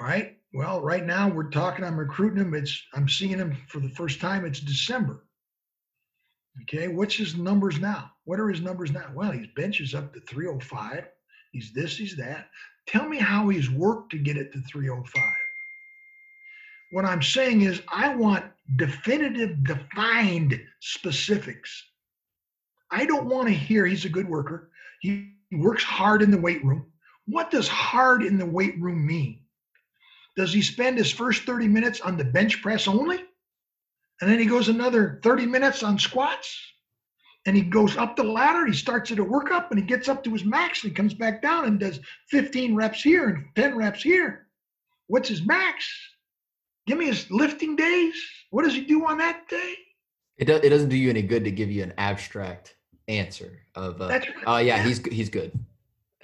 All right. Well, right now we're talking. I'm recruiting him. It's I'm seeing him for the first time. It's December. Okay, what's his numbers now? What are his numbers now? Well, his bench is up to 305. He's this, he's that. Tell me how he's worked to get it to 305. What I'm saying is, I want definitive, defined specifics. I don't want to hear he's a good worker. He, works hard in the weight room. What does hard in the weight room mean? Does he spend his first 30 minutes on the bench press only? And then he goes another 30 minutes on squats? And he goes up the ladder. He starts at a workup and he gets up to his max and he comes back down and does 15 reps here and 10 reps here. What's his max? Give me his lifting days. What does he do on that day? It, do, it doesn't do you any good to give you an abstract answer of, uh, That's oh yeah, he's he's good.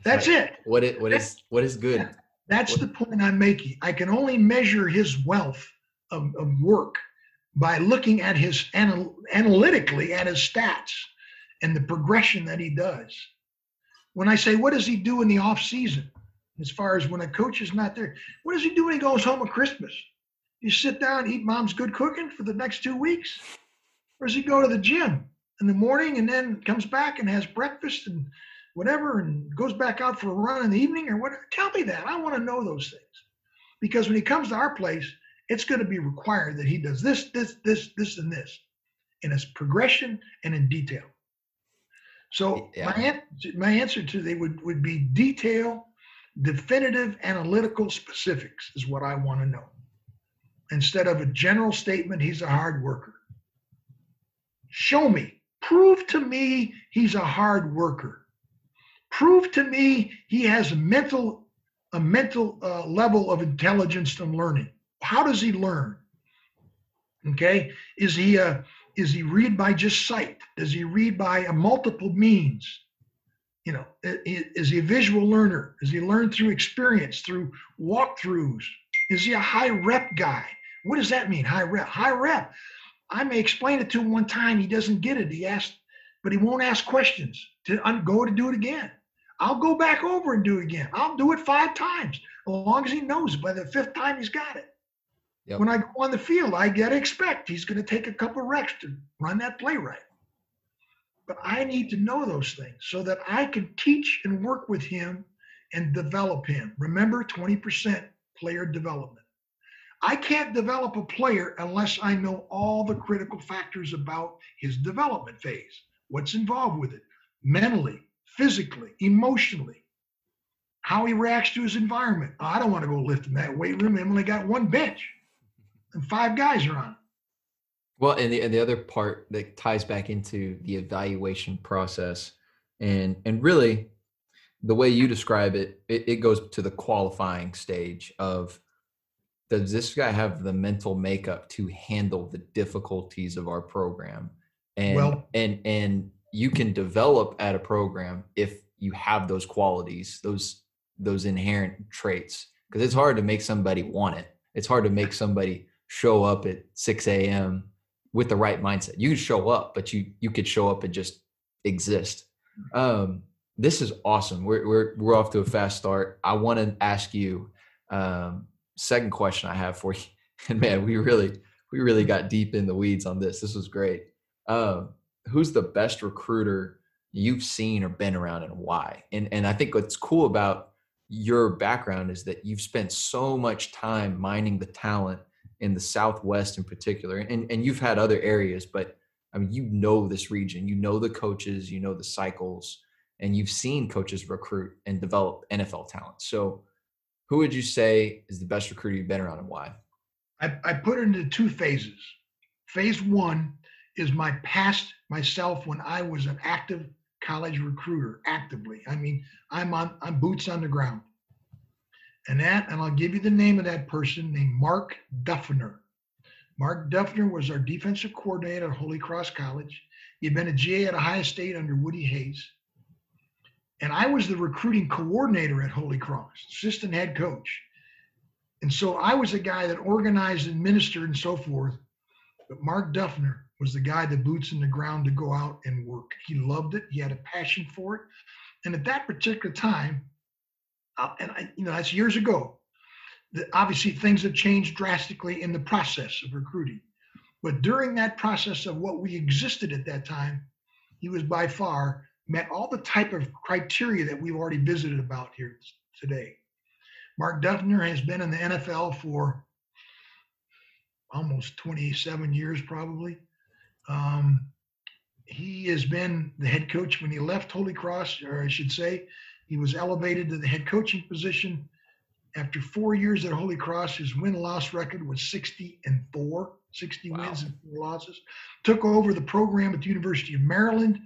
That's right. it. What it what is what is good? That's the point I'm making. I can only measure his wealth of, of work by looking at his anal- analytically at his stats and the progression that he does. When I say, what does he do in the off season? As far as when a coach is not there, what does he do when he goes home at Christmas? You sit down, eat mom's good cooking for the next two weeks? Or does he go to the gym in the morning and then comes back and has breakfast and whatever and goes back out for a run in the evening or what? Tell me that. I want to know those things. Because when he comes to our place, it's going to be required that he does this, this, this, this, and this in its progression and in detail. So Yeah. my an- my answer to they would would be detail, definitive, analytical specifics is what I want to know. Instead of a general statement, he's a hard worker. Show me, prove to me he's a hard worker. Prove to me he has a mental a mental uh, level of intelligence and learning. How does he learn? Okay, is he a is he read by just sight? Does he read by a multiple means? You know, is he a visual learner? Does he learn through experience, through walkthroughs? Is he a high rep guy? What does that mean? High rep. High rep. I may explain it to him one time. He doesn't get it. He asked, but he won't ask questions to go to do it again. I'll go back over and do it again. I'll do it five times, as long as he knows. By the fifth time, he's got it. Yep. When I go on the field, I gotta expect he's going to take a couple reps to run that play right. But I need to know those things so that I can teach and work with him and develop him. Remember, 20% player development. I can't develop a player unless I know all the critical factors about his development phase. What's involved with it? Mentally, physically, emotionally. How he reacts to his environment. I don't want to go lift in that weight room. I've only got one bench five guys are on it. Well, and the and the other part that ties back into the evaluation process, and and really, the way you describe it, it, it goes to the qualifying stage of does this guy have the mental makeup to handle the difficulties of our program, and Well- and and you can develop at a program if you have those qualities, those those inherent traits, because it's hard to make somebody want it. It's hard to make somebody show up at 6 a.m with the right mindset. You show up, but you you could show up and just exist. Um, this is awesome. We're we're we're off to a fast start. I want to ask you um, second question I have for you. And man, we really we really got deep in the weeds on this. This was great. Um, who's the best recruiter you've seen or been around, and why? And and I think what's cool about your background is that you've spent so much time mining the talent in the Southwest in particular, and, and you've had other areas, but I mean, you know this region, you know the coaches, you know the cycles, and you've seen coaches recruit and develop NFL talent. So, who would you say is the best recruiter you've been around and why? I, I put it into two phases. Phase one is my past myself when I was an active college recruiter, actively. I mean, I'm on I'm boots on the ground. And that, and I'll give you the name of that person named Mark Duffner. Mark Duffner was our defensive coordinator at Holy Cross College. He'd been a GA at Ohio State under Woody Hayes. And I was the recruiting coordinator at Holy Cross, assistant head coach. And so I was the guy that organized, and ministered and so forth. But Mark Duffner was the guy that boots in the ground to go out and work. He loved it. He had a passion for it. And at that particular time, uh, and I, you know, that's years ago. the, obviously things have changed drastically in the process of recruiting. But during that process of what we existed at that time, he was by far met all the type of criteria that we've already visited about here today. Mark Duffner has been in the NFL for almost 27 years, probably. Um, he has been the head coach when he left Holy Cross, or I should say, he was elevated to the head coaching position. After four years at Holy Cross, his win loss record was 60 and four, 60 Wow. wins and four losses. Took over the program at the University of Maryland.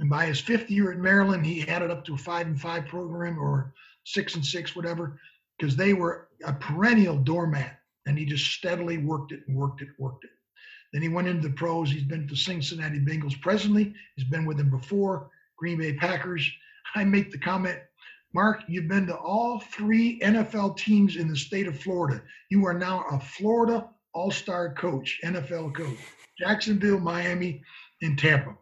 And by his fifth year at Maryland, he had it up to a five and five program or six and six, whatever, because they were a perennial doormat. And he just steadily worked it and worked it, worked it. Then he went into the pros. He's been to Cincinnati Bengals presently. He's been with them before, Green Bay Packers. I make the comment, Mark, you've been to all three NFL teams in the state of Florida. You are now a Florida All Star coach, NFL coach. Jacksonville, Miami, and Tampa.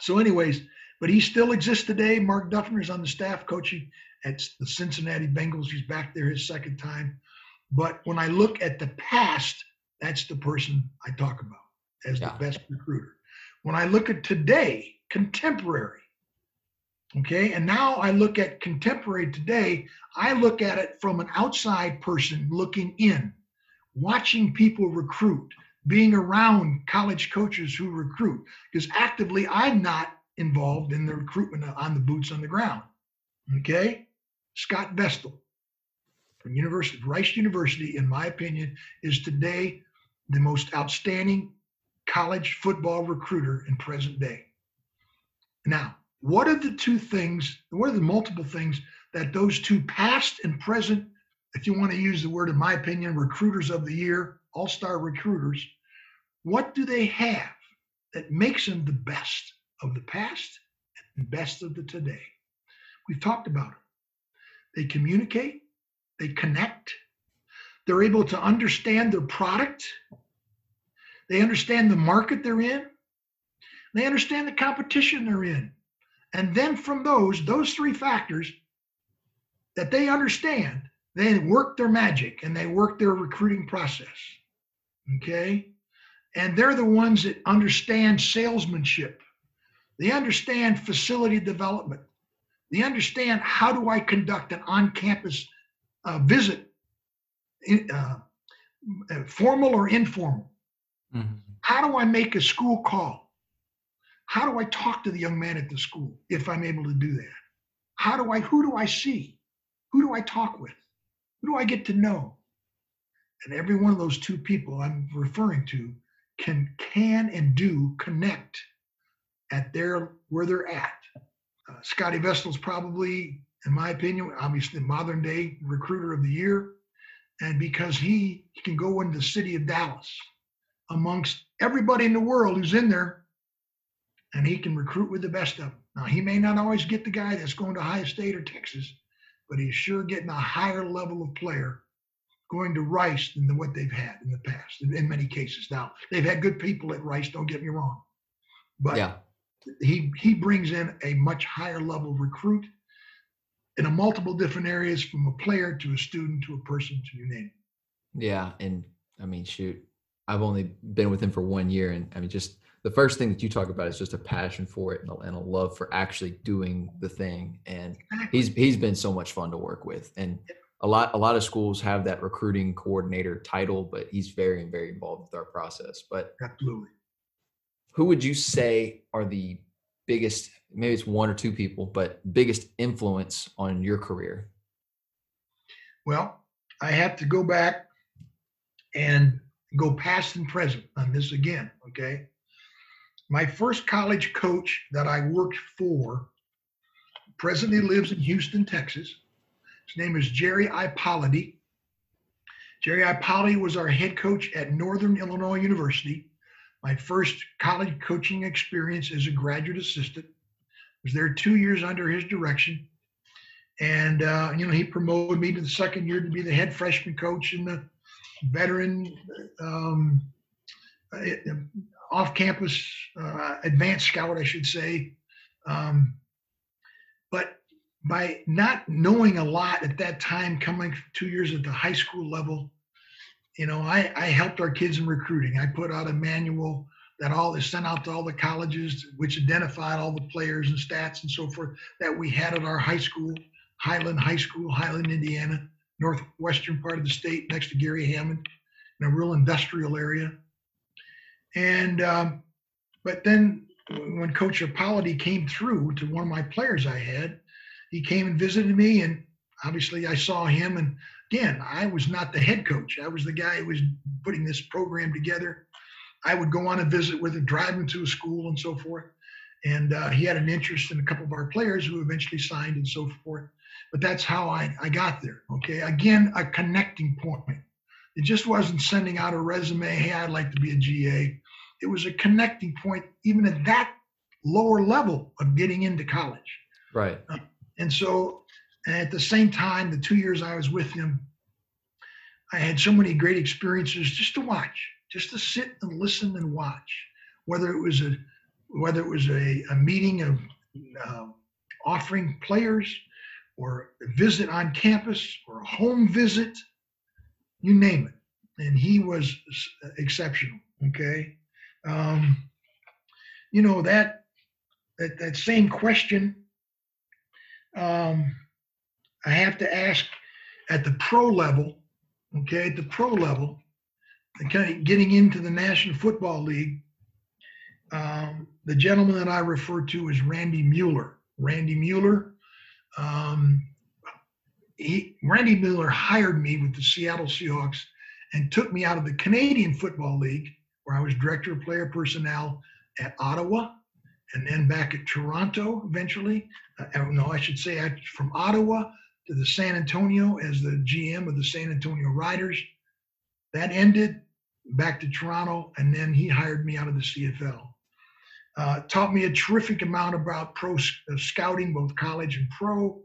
So, anyways, but he still exists today. Mark Duffner is on the staff coaching at the Cincinnati Bengals. He's back there his second time. But when I look at the past, that's the person I talk about as Yeah. the best recruiter. When I look at today, contemporary, okay, and now I look at contemporary today, I look at it from an outside person looking in, watching people recruit, being around college coaches who recruit, because actively I'm not involved in the recruitment on the boots on the ground. Okay, Scott Vestal from University Rice University, in my opinion, is today the most outstanding college football recruiter in present day. Now, what are the two things, what are the multiple things that those two past and present, if you want to use the word, in my opinion, recruiters of the year, all star recruiters, what do they have that makes them the best of the past and the best of the today? We've talked about it. They communicate, they connect, they're able to understand their product, they understand the market they're in, they understand the competition they're in. And then from those, those three factors that they understand, they work their magic and they work their recruiting process. Okay. And they're the ones that understand salesmanship. They understand facility development. They understand how do I conduct an on campus uh, visit, uh, formal or informal. How do I make a school call? How do I talk to the young man at the school if I'm able to do that? How do I, who do I see? Who do I talk with? Who do I get to know? And every one of those two people I'm referring to can can and do connect at their where they're at. Uh, Scotty Vestal's probably, in my opinion, obviously modern day recruiter of the year, and because he, he can go into the city of Dallas amongst everybody in the world who's in there, and he can recruit with the best of them. Now he may not always get the guy that's going to Ohio State or Texas, but he's sure getting a higher level of player going to Rice than what they've had in the past. In, many cases, now they've had good people at Rice. Don't get me wrong, but Yeah. he he brings in a much higher level recruit in a multiple different areas, from a player to a student to a person to you name. Yeah, and I mean, shoot, I've only been with him for one year, and I mean, just the first thing that you talk about is just a passion for it and a, and a love for actually doing the thing. And he's he's been so much fun to work with, and a lot a lot of schools have that recruiting coordinator title, but he's very very involved with our process. But absolutely. who would you say are the biggest? Maybe it's one or two people, but biggest influence on your career? Well, I have to go back and go past and present on this again. Okay. My first college coach that I worked for presently lives in Houston, Texas. His name is Jerry Ippoliti. Jerry Ippoliti was our head coach at Northern Illinois University. My first college coaching experience as a graduate assistant. Was there two years under his direction. And, uh, you know, he promoted me to the second year to be the head freshman coach and the veteran um, uh, off campus uh, advanced scout, I should say. Um, but by not knowing a lot at that time, coming two years at the high school level, you know, I, I helped our kids in recruiting. I put out a manual that all is sent out to all the colleges, which identified all the players and stats and so forth that we had at our high school, Highland High School, Highland, Indiana, northwestern part of the state, next to Gary Hammond, in a real industrial area. And um, but then when Coach Ippoliti came through to one of my players I had, he came and visited me, and obviously I saw him. And again, I was not the head coach; I was the guy who was putting this program together. I would go on a visit with him, drive him to a school, and so forth. And uh, he had an interest in a couple of our players who eventually signed and so forth. But that's how I, I got there. Okay. Again, a connecting point. It just wasn't sending out a resume, hey, I'd like to be a GA. It was a connecting point, even at that lower level of getting into college. Right. Uh, and so at the same time, the two years I was with him, I had so many great experiences just to watch, just to sit and listen and watch. Whether it was a whether it was a, a meeting of uh, offering players or a visit on campus or a home visit, you name it. And he was exceptional. Okay. Um, you know, that, that, that same question, um, I have to ask at the pro level, okay, at the pro level, kind of getting into the National Football League, um, the gentleman that I refer to is Randy Mueller. Randy Mueller, um, he, Randy Mueller hired me with the Seattle Seahawks and took me out of the Canadian Football League, where I was director of player personnel at Ottawa, and then back at Toronto eventually. Uh, no, I should say I, from Ottawa to the San Antonio as the GM of the San Antonio Riders. That ended back to Toronto, and then he hired me out of the CFL. Uh, taught me a terrific amount about pro uh, scouting, both college and pro.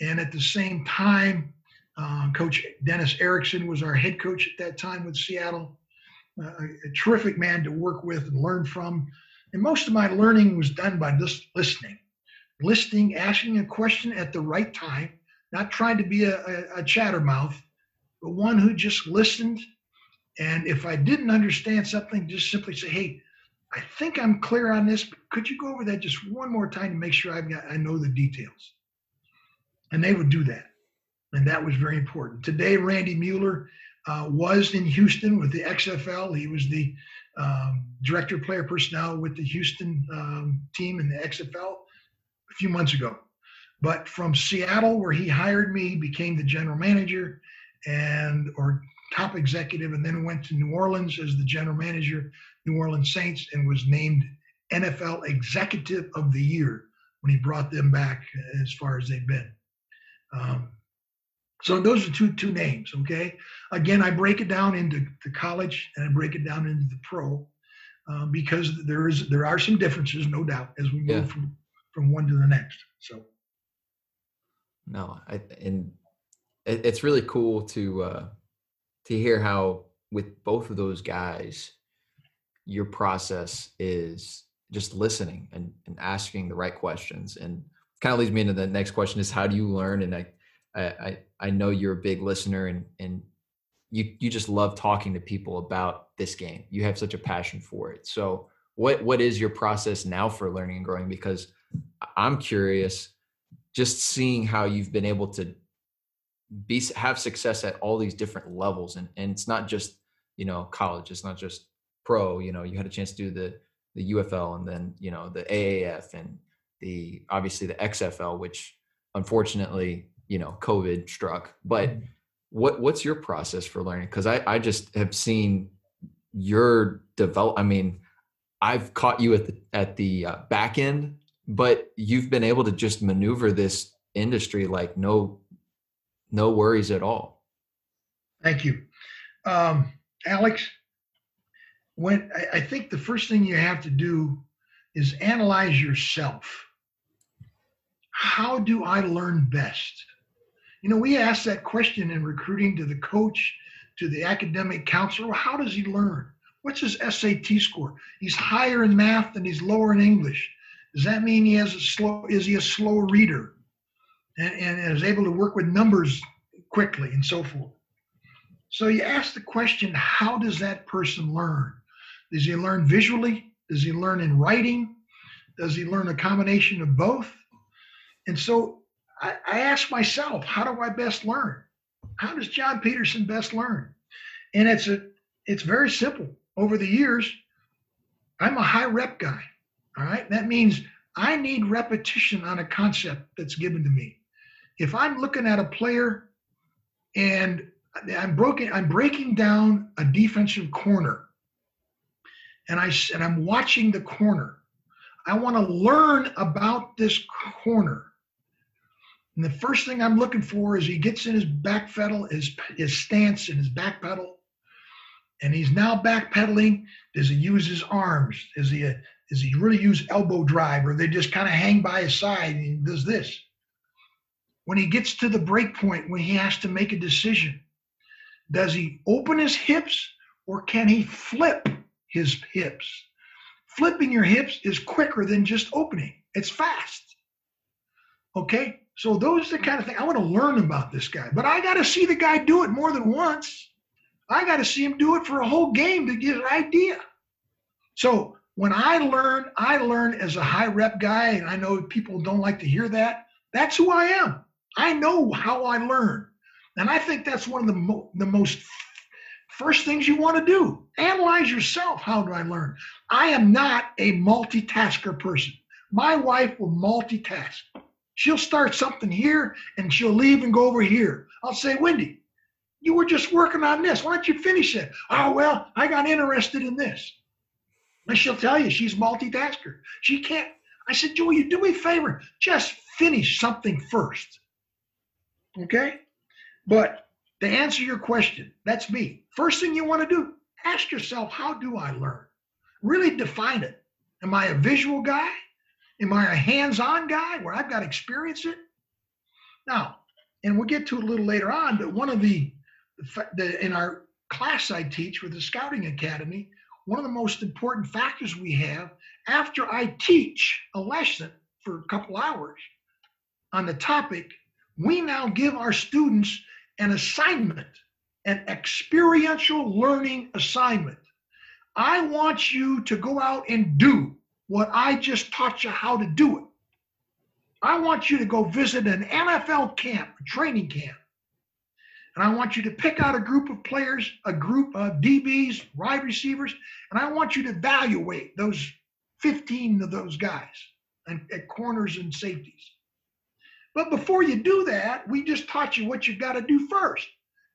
And at the same time, uh, Coach Dennis Erickson was our head coach at that time with Seattle. Uh, a terrific man to work with and learn from. And most of my learning was done by just listening, listening, asking a question at the right time, not trying to be a, a, a chattermouth, but one who just listened. And if I didn't understand something, just simply say, "Hey, I think I'm clear on this. Could you go over that just one more time to make sure I've got I know the details?" And they would do that, and that was very important. Today, Randy Mueller uh, was in Houston with the XFL. He was the um, director of player personnel with the Houston um, team in the XFL a few months ago. But from Seattle, where he hired me, became the general manager and or top executive, and then went to New Orleans as the general manager, New Orleans Saints, and was named NFL Executive of the Year when he brought them back as far as they've been. Um, so those are two two names. Okay. Again, I break it down into the college and I break it down into the pro uh, because there is there are some differences, no doubt, as we move from from one to the next. So No, I and it, it's really cool to uh to hear how with both of those guys, your process is just listening and, and asking the right questions and kind of leads me into the next question is how do you learn and I I I, know you're a big listener and and you you just love talking to people about this game. You have such a passion for it. So what what is your process now for learning and growing because I'm curious just seeing how you've been able to be have success at all these different levels and and it's not just you know college it's not just pro you know you had a chance to do the the UFL and then you know the AAF and the obviously the XFL which unfortunately you know covid struck but what what's your process for learning because I I just have seen your develop I mean I've caught you at the at the uh, back end but you've been able to just maneuver this industry like no no worries at all thank you, um, Alex. When I, I think the first thing you have to do is analyze yourself. How do I learn best? You know, we ask that question in recruiting to the coach, to the academic counselor. How does he learn? What's his SAT score? He's higher in math and he's lower in English. Does that mean he has a slow? Is he a slow reader? and, and is able to work with numbers quickly and so forth. So you ask the question, how does that person learn? Does he learn visually? Does he learn in writing? Does he learn a combination of both? And so I, I ask myself, how do I best learn? How does John Peterson best learn? And it's a it's very simple. Over the years, I'm a high rep guy. All right. That means I need repetition on a concept that's given to me. If I'm looking at a player and I'm broken, I'm breaking down a defensive corner, and I and I'm watching the corner. I want to learn about this corner. And the first thing I'm looking for is he gets in his back pedal, his his stance and his back pedal, and he's now backpedaling. Does he use his arms? Is he a, does he really use elbow drive, or they just kind of hang by his side and he does this? When he gets to the break point, when he has to make a decision, does he open his hips or can he flip his hips? Flipping your hips is quicker than just opening. It's fast. Okay, so those are the kind of thing I want to learn about this guy, but I got to see the guy do it more than once. I got to see him do it for a whole game to get an idea. So when I learn, I learn as a high rep guy, and I know people don't like to hear that. That's who I am. I know how I learn. And I think that's one of the, mo- the most first things you want to do. Analyze yourself. How do I learn? I am not a multitasker person. My wife will multitask. She'll start something here and she'll leave and go over here. I'll say, Wendy, you were just working on this. Why don't you finish it? Oh, well, I got interested in this. And she'll tell you she's multitasker. She can't. I said, Joey, you do me a favor. Just finish something first. Okay? But to answer your question, that's me. First thing you want to do, ask yourself, how do I learn? Really define it. Am I a visual guy? Am I a hands on guy where I've got to experience it? Now, and we'll get to it a little later on, but one of the the, in our class I teach with the Scouting Academy, one of the most important factors we have after I teach a lesson for a couple hours on the topic, we now give our students an assignment, an experiential learning assignment. I want you to go out and do what I just taught you how to do it. I want you to go visit an NFL camp, a training camp and I want you to pick out a group of players, a group of DBs, wide receivers, and I want you to evaluate those 15 of those guys and at corners and safeties. But before you do that, we just taught you what you've got to do first.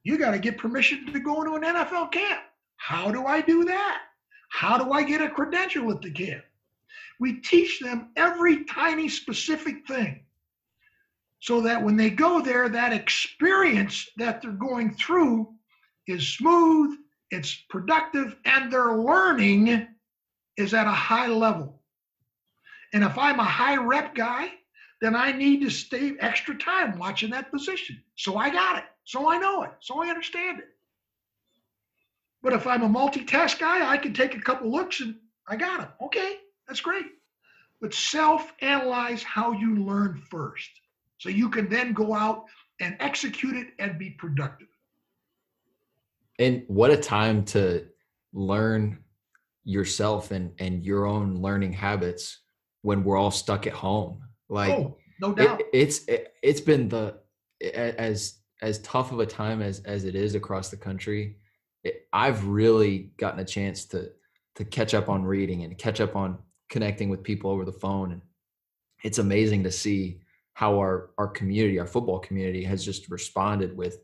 You got to get permission to go into an NFL camp. How do I do that? How do I get a credential at the camp? We teach them every tiny specific thing so that when they go there, that experience that they're going through is smooth, it's productive, and their learning is at a high level. And if I'm a high rep guy, then I need to stay extra time watching that position. So I got it. So I know it. So I understand it. But if I'm a multitask guy, I can take a couple looks and I got it. Okay, that's great. But self analyze how you learn first. So you can then go out and execute it and be productive. And what a time to learn yourself and and your own learning habits when we're all stuck at home. Like oh, no doubt. It, it's it, it's been the as as tough of a time as as it is across the country. It, I've really gotten a chance to to catch up on reading and catch up on connecting with people over the phone and it's amazing to see how our our community, our football community, has just responded with.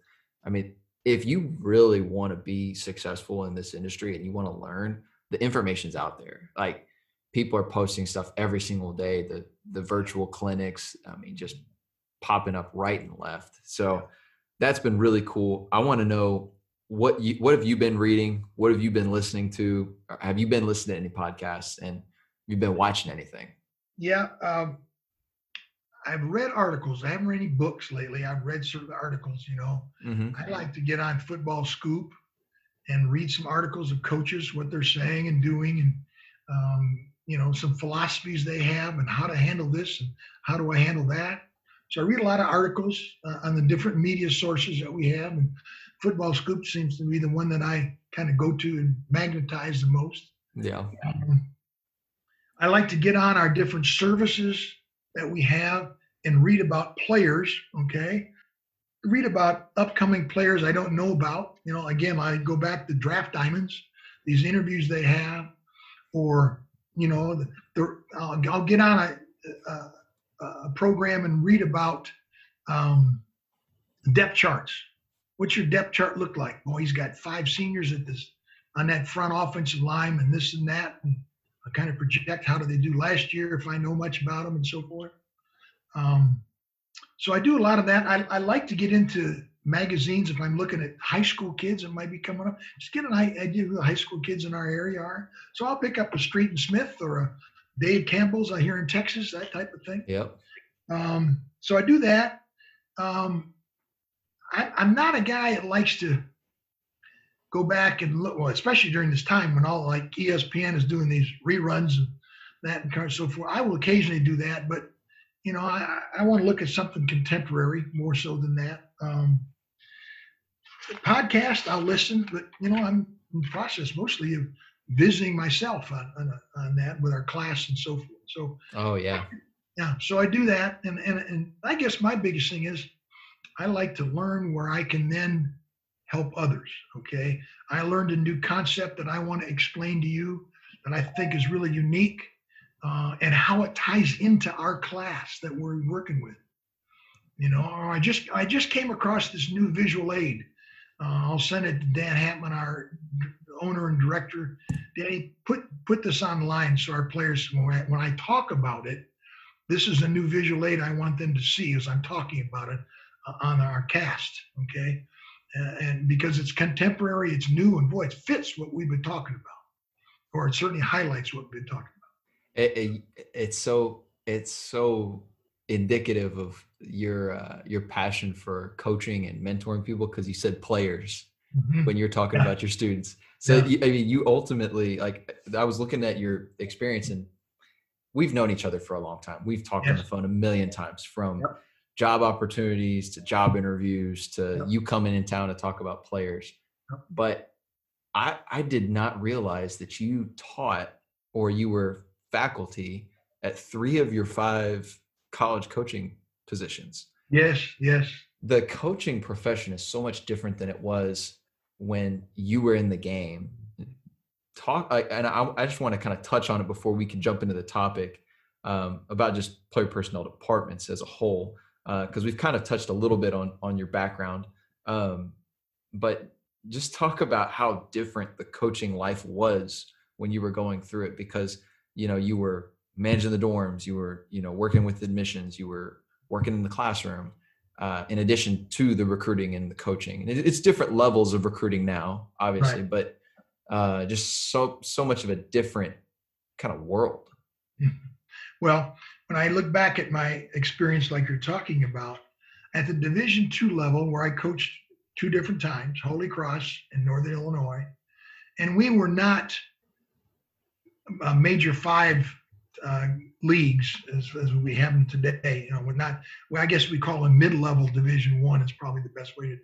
I mean, if you really want to be successful in this industry and you want to learn, the information's out there. Like people are posting stuff every single day. The the virtual clinics, I mean, just popping up right and left. So that's been really cool. I want to know what you what have you been reading? What have you been listening to? Have you been listening to any podcasts? And have you been watching anything? Yeah, um, I've read articles. I haven't read any books lately. I've read certain articles. You know, mm-hmm. I like to get on Football Scoop and read some articles of coaches, what they're saying and doing, and um, you know, some philosophies they have, and how to handle this and how do I handle that. So I read a lot of articles uh, on the different media sources that we have, and Football Scoop seems to be the one that I kind of go to and magnetize the most. Yeah. Um, I like to get on our different services that we have and read about players. Okay, read about upcoming players I don't know about. You know, again, I go back to Draft Diamonds, these interviews they have, or you know, the, the I'll, I'll get on a, a, a program and read about um, depth charts. What's your depth chart look like? Well, he's got five seniors at this on that front offensive line and this and that, and kind of project how did they do last year if I know much about them and so forth. Um, so I do a lot of that. I, I like to get into magazines if I'm looking at high school kids that might be coming up. Just get an idea who the high school kids in our area are. So I'll pick up a Street and Smith or a Dave Campbell's I hear in Texas, that type of thing. Yep. Um, so I do that. Um, I, I'm not a guy that likes to go back and look, well, especially during this time when all like ESPN is doing these reruns and that and so forth. I will occasionally do that, but you know, I, I want to look at something contemporary more so than that. Um, podcast, I'll listen, but you know, I'm in the process mostly of visiting myself on, on, on that with our class and so forth. So Oh yeah. yeah, so I do that, and and and I guess my biggest thing is I like to learn where I can then help others. Okay, I learned a new concept that I want to explain to you that I think is really unique, uh, and how it ties into our class that we're working with. You know, or I just I just came across this new visual aid. Uh, I'll send it to Dan Hatman, our owner and director. Danny, put put this online so our players, when I, when I talk about it, this is a new visual aid I want them to see as I'm talking about it uh, on our cast. Okay, uh, and because it's contemporary, it's new, and boy, it fits what we've been talking about, or it certainly highlights what we've been talking about. It, it, it's so it's so indicative of your uh, your passion for coaching and mentoring people because you said players when you're talking Yeah. about your students. So Yeah. you, I mean, you ultimately like I was looking at your experience and we've known each other for a long time. We've talked on the phone a million times from Yep. Job opportunities to job interviews to Yep. you coming in town to talk about players. Yep. But I I did not realize that you taught or you were faculty at three of your five college coaching positions Yes, yes, the coaching profession is so much different than it was when you were in the game. Talk, and I, I just want to kind of touch on it before we can jump into the topic um, about just player personnel departments as a whole, because we've kind of touched a little bit on on your background, um, but just talk about how different the coaching life was when you were going through it, because you know you were managing the dorms, you were you know working with admissions, you were working in the classroom uh, in addition to the recruiting and the coaching. And it, it's different levels of recruiting now, obviously, but uh, just so so much of a different kind of world. Well, when I look back at my experience, like you're talking about, at the Division two level, where I coached two different times, Holy Cross in Northern Illinois, and we were not a major five uh, leagues as, as we have them today. You know, we're not. Well, I guess we call them mid-level Division one. Is probably the best way to,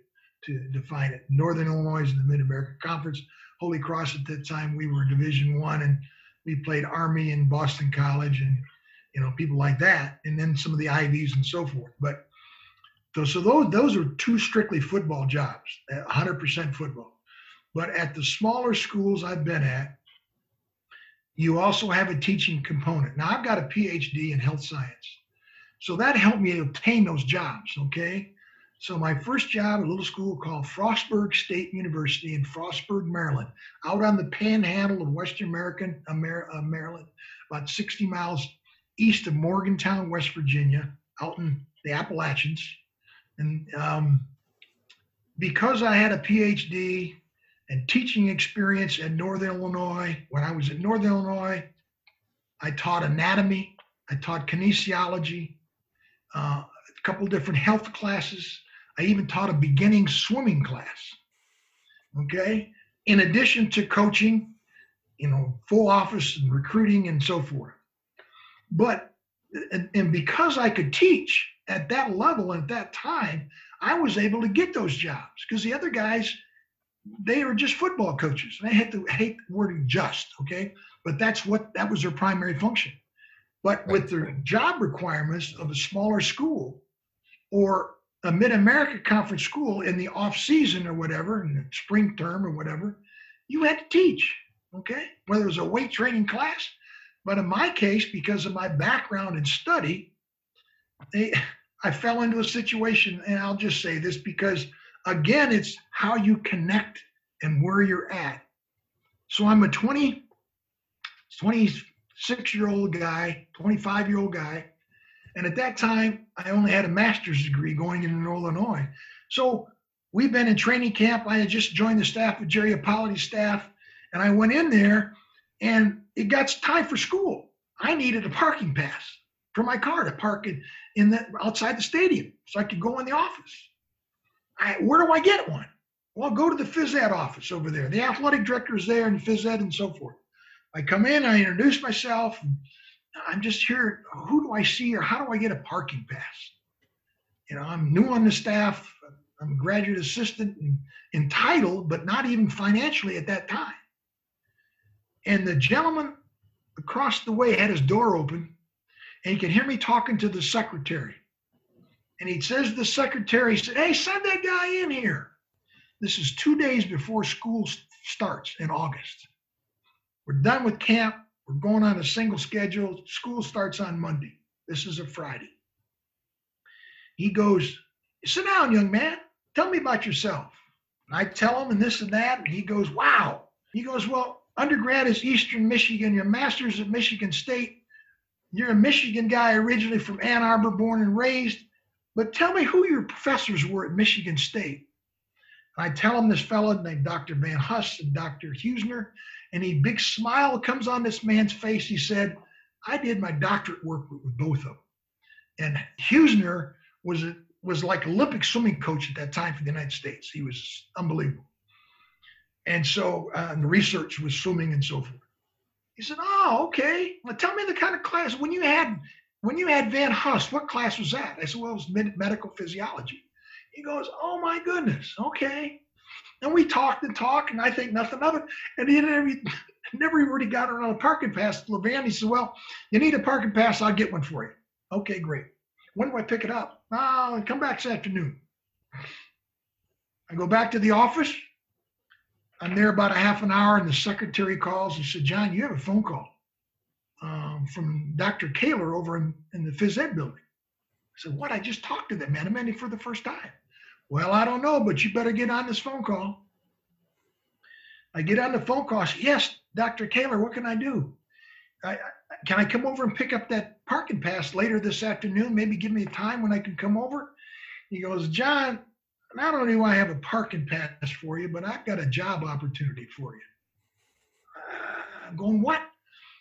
to define it. Northern Illinois is in the Mid American Conference. Holy Cross at that time we were Division one, and we played Army and Boston College and you know people like that, and then some of the Ivies and so forth. But those, so those those are two strictly football jobs, 100% football. But at the smaller schools I've been at, you also have a teaching component. Now I've got a PhD in health science, so that helped me obtain those jobs. Okay. So my first job a little school called Frostburg State University in Frostburg, Maryland, out on the panhandle of Western American Amer- uh, Maryland, about 60 miles east of Morgantown, West Virginia, out in the Appalachians. And um, because I had a PhD and teaching experience at Northern Illinois, when I was at Northern Illinois, I taught anatomy, I taught kinesiology, uh, a couple different health classes. I even taught a beginning swimming class. Okay. In addition to coaching, you know, full office and recruiting and so forth. But, and, and because I could teach at that level at that time, I was able to get those jobs because the other guys, they were just football coaches. And I hate to hate the word just, okay? But that's what that was their primary function. But with the job requirements of a smaller school or a mid-America conference school in the off season or whatever, in the spring term or whatever, you had to teach, okay? Whether it was a weight training class, but in my case, because of my background and study, they, I fell into a situation, and I'll just say this because again, it's how you connect and where you're at. So I'm a 20, 26 year old guy, 25 year old guy. And at that time, I only had a master's degree going into Illinois. So we've been in training camp. I had just joined the staff with Jerry Ippoliti's staff. And I went in there and it got time for school. I needed a parking pass for my car to park in, in the outside the stadium so I could go in the office. I, where do I get one? Well, go to the phys ed office over there. The athletic director is there and phys ed and so forth. I come in, I introduce myself. I'm just here. Who do I see or how do I get a parking pass? You know, I'm new on the staff. I'm a graduate assistant and entitled, but not even financially at that time. And the gentleman across the way had his door open and he could hear me talking to the secretary. And he says the secretary, said, Hey, send that guy in here. This is two days before school starts in August. We're done with camp. We're going on a single schedule. School starts on Monday. This is a Friday. He goes, Sit down, young man. Tell me about yourself. And I tell him and this and that. And he goes, Wow. He goes, Well, undergrad is Eastern Michigan. Your master's at Michigan State. You're a Michigan guy originally from Ann Arbor, born and raised. But tell me who your professors were at Michigan State. And I tell him this fellow named Dr. Van Huss and Dr. Heusner, and a big smile comes on this man's face. He said, I did my doctorate work with, both of them. And Heusner was was like Olympic swimming coach at that time for the United States. He was unbelievable. And so uh, and the research was swimming and so forth. He said, "Oh, okay. Well, tell me the kind of class when you had when you had Van Huss. What class was that?" I said, "Well, it was med- medical physiology." He goes, "Oh my goodness, okay." And we talked and talked, and I think nothing of it. And he never, never really got around a parking pass to Levan. He said, "Well, you need a parking pass. I'll get one for you." Okay, great. When do I pick it up? Oh, come back this afternoon. I go back to the office. I'm there about a half an hour, and the secretary calls and said, John, you have a phone call um, from Dr. Kaler over in, in the phys ed building. I said, What? I just talked to that man. I met him for the first time. Well, I don't know, but you better get on this phone call. I get on the phone call. Yes, Dr. Kaler, what can I do? I, I, can I come over and pick up that parking pass later this afternoon? Maybe give me a time when I can come over? He goes, John, not only do I have a parking pass for you, but I've got a job opportunity for you. Uh, I'm going, what?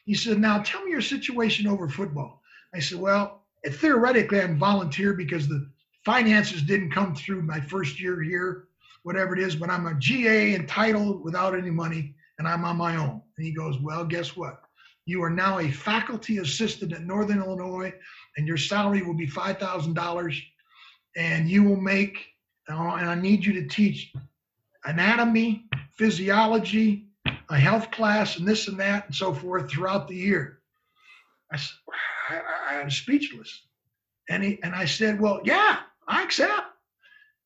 He said, now tell me your situation over football. I said, well, theoretically, I'm volunteer because the finances didn't come through my first year here, whatever it is, but I'm a GA entitled without any money and I'm on my own. And he goes, well, guess what? You are now a faculty assistant at Northern Illinois and your salary will be $5,000 and you will make and I need you to teach anatomy, physiology, a health class, and this and that, and so forth throughout the year. I, I, am speechless. And, he, and I said, Well, yeah, I accept.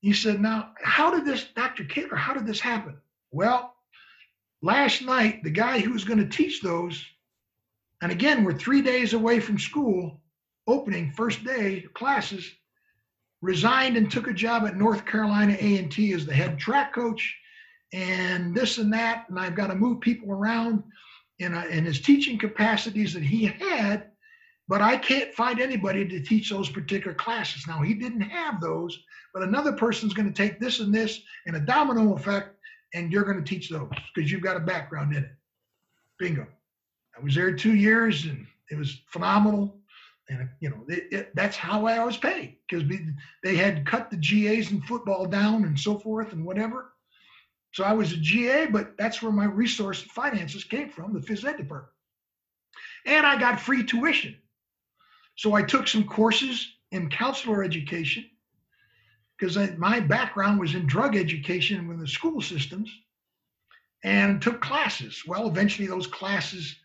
He said, Now, how did this, Dr. Kaler, how did this happen? Well, last night, the guy who was going to teach those, and again, we're three days away from school opening, first day classes resigned and took a job at North Carolina A&T as the head track coach and this and that and I've got to move people around in, a, in his teaching capacities that he had but I can't find anybody to teach those particular classes. Now he didn't have those, but another person's going to take this and this and a domino effect and you're going to teach those because you've got a background in it. Bingo. I was there 2 years and it was phenomenal and you know it, it, that's how I was paid because they had cut the GAs in football down and so forth and whatever. So I was a GA, but that's where my resource finances came from, the phys ed department. And I got free tuition. So I took some courses in counselor education because my background was in drug education with the school systems and took classes. Well, eventually those classes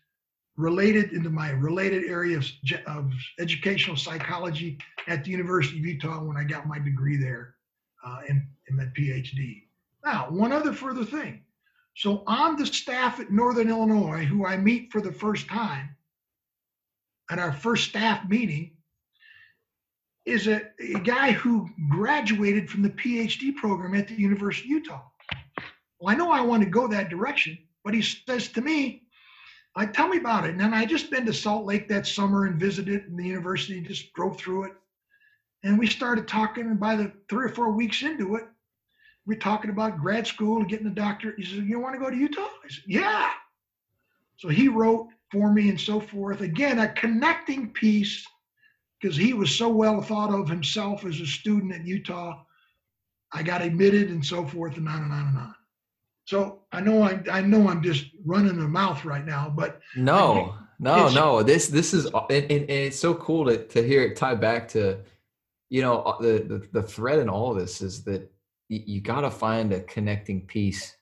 related into my related area of, of educational psychology at the University of Utah when I got my degree there uh, in, that PhD. Now, one other further thing. So on the staff at Northern Illinois, who I meet for the first time at our first staff meeting, is a, a guy who graduated from the PhD program at the University of Utah. Well, I know I want to go that direction, but he says to me, I tell me about it. And then I just been to Salt Lake that summer and visited in the university, just drove through it. And we started talking, and by the three or four weeks into it, we're talking about grad school, and getting a doctorate. He said, You want to go to Utah? I said, Yeah. So he wrote for me and so forth. Again, a connecting piece because he was so well thought of himself as a student at Utah. I got admitted and so forth and on and on and on. So I know I I know I'm just running the mouth right now, but no, no, no. This this is and, and, and, it's so cool to to hear it tie back to, you know, uh, the the, the thread in all of this is that you, you got to find a connecting piece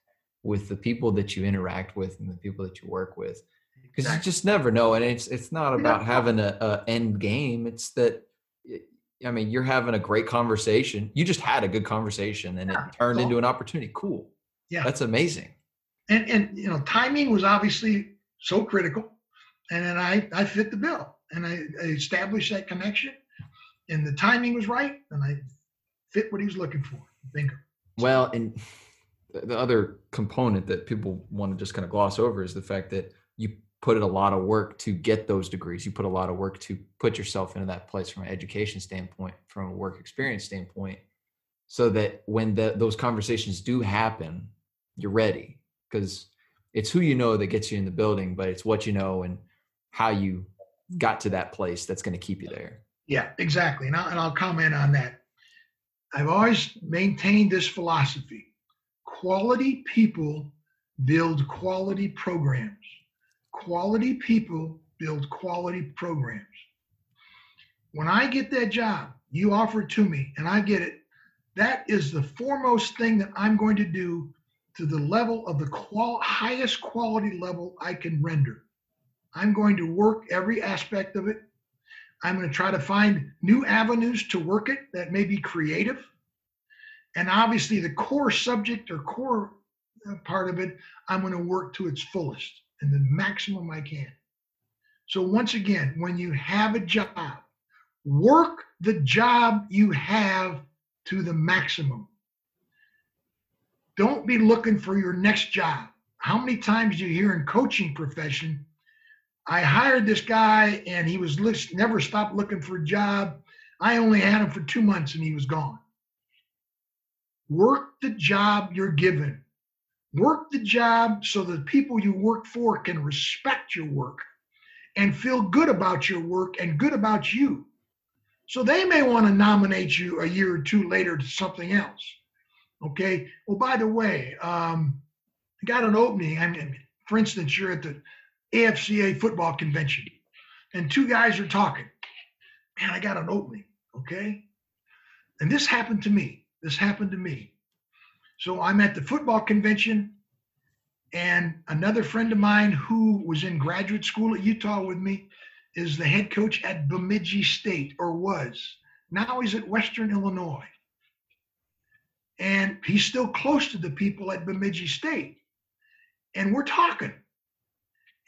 with the people that you interact with and the people that you work with because exactly. you just never know and it's it's not about having a, a end game it's that i mean you're having a great conversation you just had a good conversation and yeah. it turned into an opportunity cool yeah. That's amazing. And and you know, timing was obviously so critical. And then I I fit the bill and I, I established that connection and the timing was right and I fit what he was looking for. Bingo. Well, and the other component that people want to just kind of gloss over is the fact that you put in a lot of work to get those degrees. You put a lot of work to put yourself into that place from an education standpoint, from a work experience standpoint, so that when the, those conversations do happen, you're ready because it's who you know that gets you in the building, but it's what you know and how you got to that place that's going to keep you there. Yeah, exactly. And I'll, and I'll comment on that. I've always maintained this philosophy quality people build quality programs. Quality people build quality programs. When I get that job, you offer it to me and I get it, that is the foremost thing that I'm going to do to the level of the qual- highest quality level I can render. I'm going to work every aspect of it. I'm going to try to find new avenues to work it that may be creative. And obviously, the core subject or core uh, part of it, I'm going to work to its fullest and the maximum I can. So, once again, when you have a job, work the job you have to the maximum. Don't be looking for your next job. How many times you hear in coaching profession, I hired this guy and he was never stopped looking for a job. I only had him for two months and he was gone. Work the job you're given. Work the job so the people you work for can respect your work and feel good about your work and good about you. So they may want to nominate you a year or two later to something else. Okay. Well, by the way, um, I got an opening. I mean, for instance, you're at the AFCA football convention, and two guys are talking. Man, I got an opening. Okay. And this happened to me. This happened to me. So I'm at the football convention, and another friend of mine who was in graduate school at Utah with me is the head coach at Bemidji State, or was. Now he's at Western Illinois and he's still close to the people at Bemidji State. And we're talking.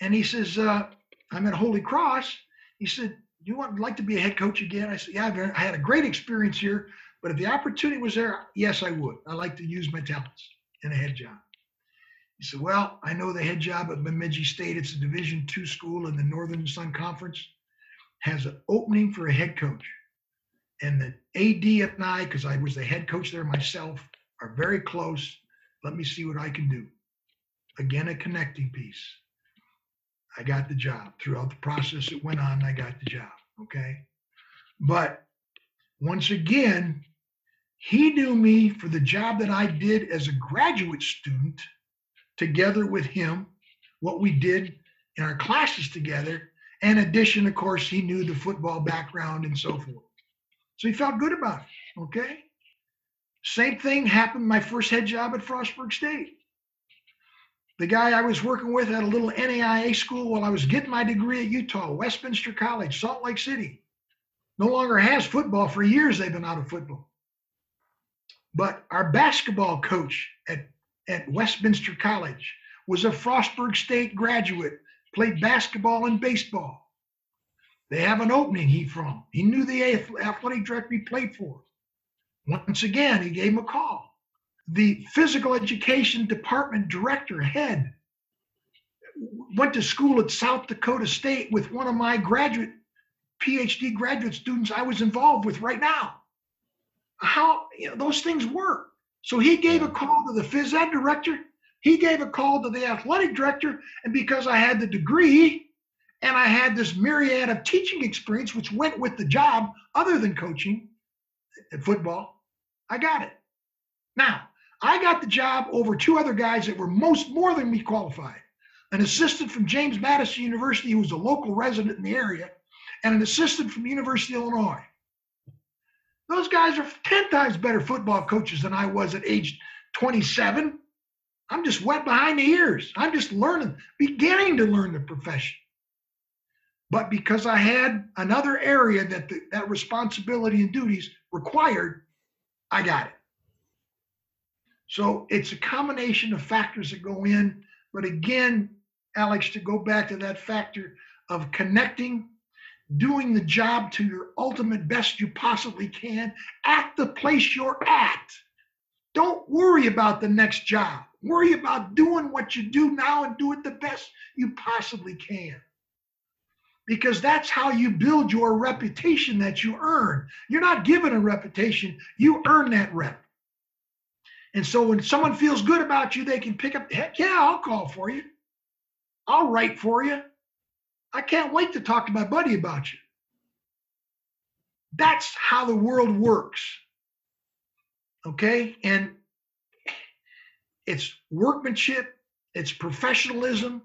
And he says, uh, I'm at Holy Cross. He said, You want like to be a head coach again? I said, Yeah, I've, I had a great experience here, but if the opportunity was there, yes, I would. I like to use my talents in a head job. He said, Well, I know the head job at Bemidji State. It's a Division two school in the Northern Sun Conference, has an opening for a head coach and the AD and I, because I was the head coach there myself, are very close. Let me see what I can do. Again, a connecting piece. I got the job. Throughout the process it went on, I got the job. Okay. But once again, he knew me for the job that I did as a graduate student together with him, what we did in our classes together. In addition, of course, he knew the football background and so forth. So he felt good about it. Okay. Same thing happened my first head job at Frostburg State. The guy I was working with at a little NAIA school while I was getting my degree at Utah, Westminster College, Salt Lake City, no longer has football. For years, they've been out of football. But our basketball coach at, at Westminster College was a Frostburg State graduate, played basketball and baseball. They have an opening he from. He knew the athletic director he played for. Once again, he gave him a call. The physical education department director, head, went to school at South Dakota State with one of my graduate, PhD graduate students I was involved with right now. How you know, those things work. So he gave a call to the phys ed director. He gave a call to the athletic director. And because I had the degree and I had this myriad of teaching experience, which went with the job other than coaching at football, I got it. Now, I got the job over two other guys that were most more than me qualified. An assistant from James Madison University who was a local resident in the area, and an assistant from University of Illinois. Those guys are 10 times better football coaches than I was at age 27. I'm just wet behind the ears. I'm just learning, beginning to learn the profession. But because I had another area that the, that responsibility and duties required, I got it. So it's a combination of factors that go in. But again, Alex, to go back to that factor of connecting, doing the job to your ultimate best you possibly can at the place you're at. Don't worry about the next job. Worry about doing what you do now and do it the best you possibly can because that's how you build your reputation that you earn. You're not given a reputation, you earn that rep. And so when someone feels good about you, they can pick up, heck yeah, I'll call for you. I'll write for you. I can't wait to talk to my buddy about you. That's how the world works. Okay? And it's workmanship, it's professionalism,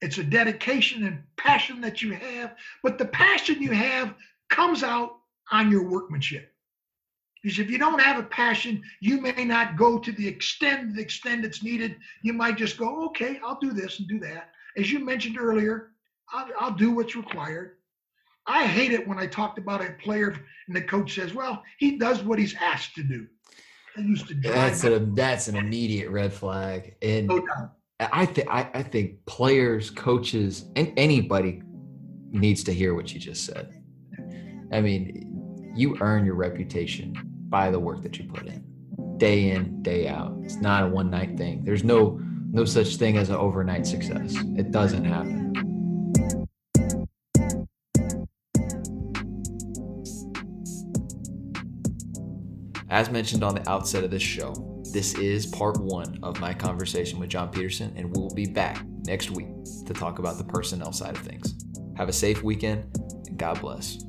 it's a dedication and passion that you have, but the passion you have comes out on your workmanship. Because if you don't have a passion, you may not go to the extent the extent it's needed. You might just go, okay, I'll do this and do that. As you mentioned earlier, I'll, I'll do what's required. I hate it when I talked about a player and the coach says, well, he does what he's asked to do. I used to that's an that's an immediate red flag. And no doubt. I think I think players, coaches, and anybody needs to hear what you just said. I mean, you earn your reputation by the work that you put in, day in, day out. It's not a one night thing. There's no no such thing as an overnight success. It doesn't happen. As mentioned on the outset of this show, this is part one of my conversation with John Peterson, and we will be back next week to talk about the personnel side of things. Have a safe weekend, and God bless.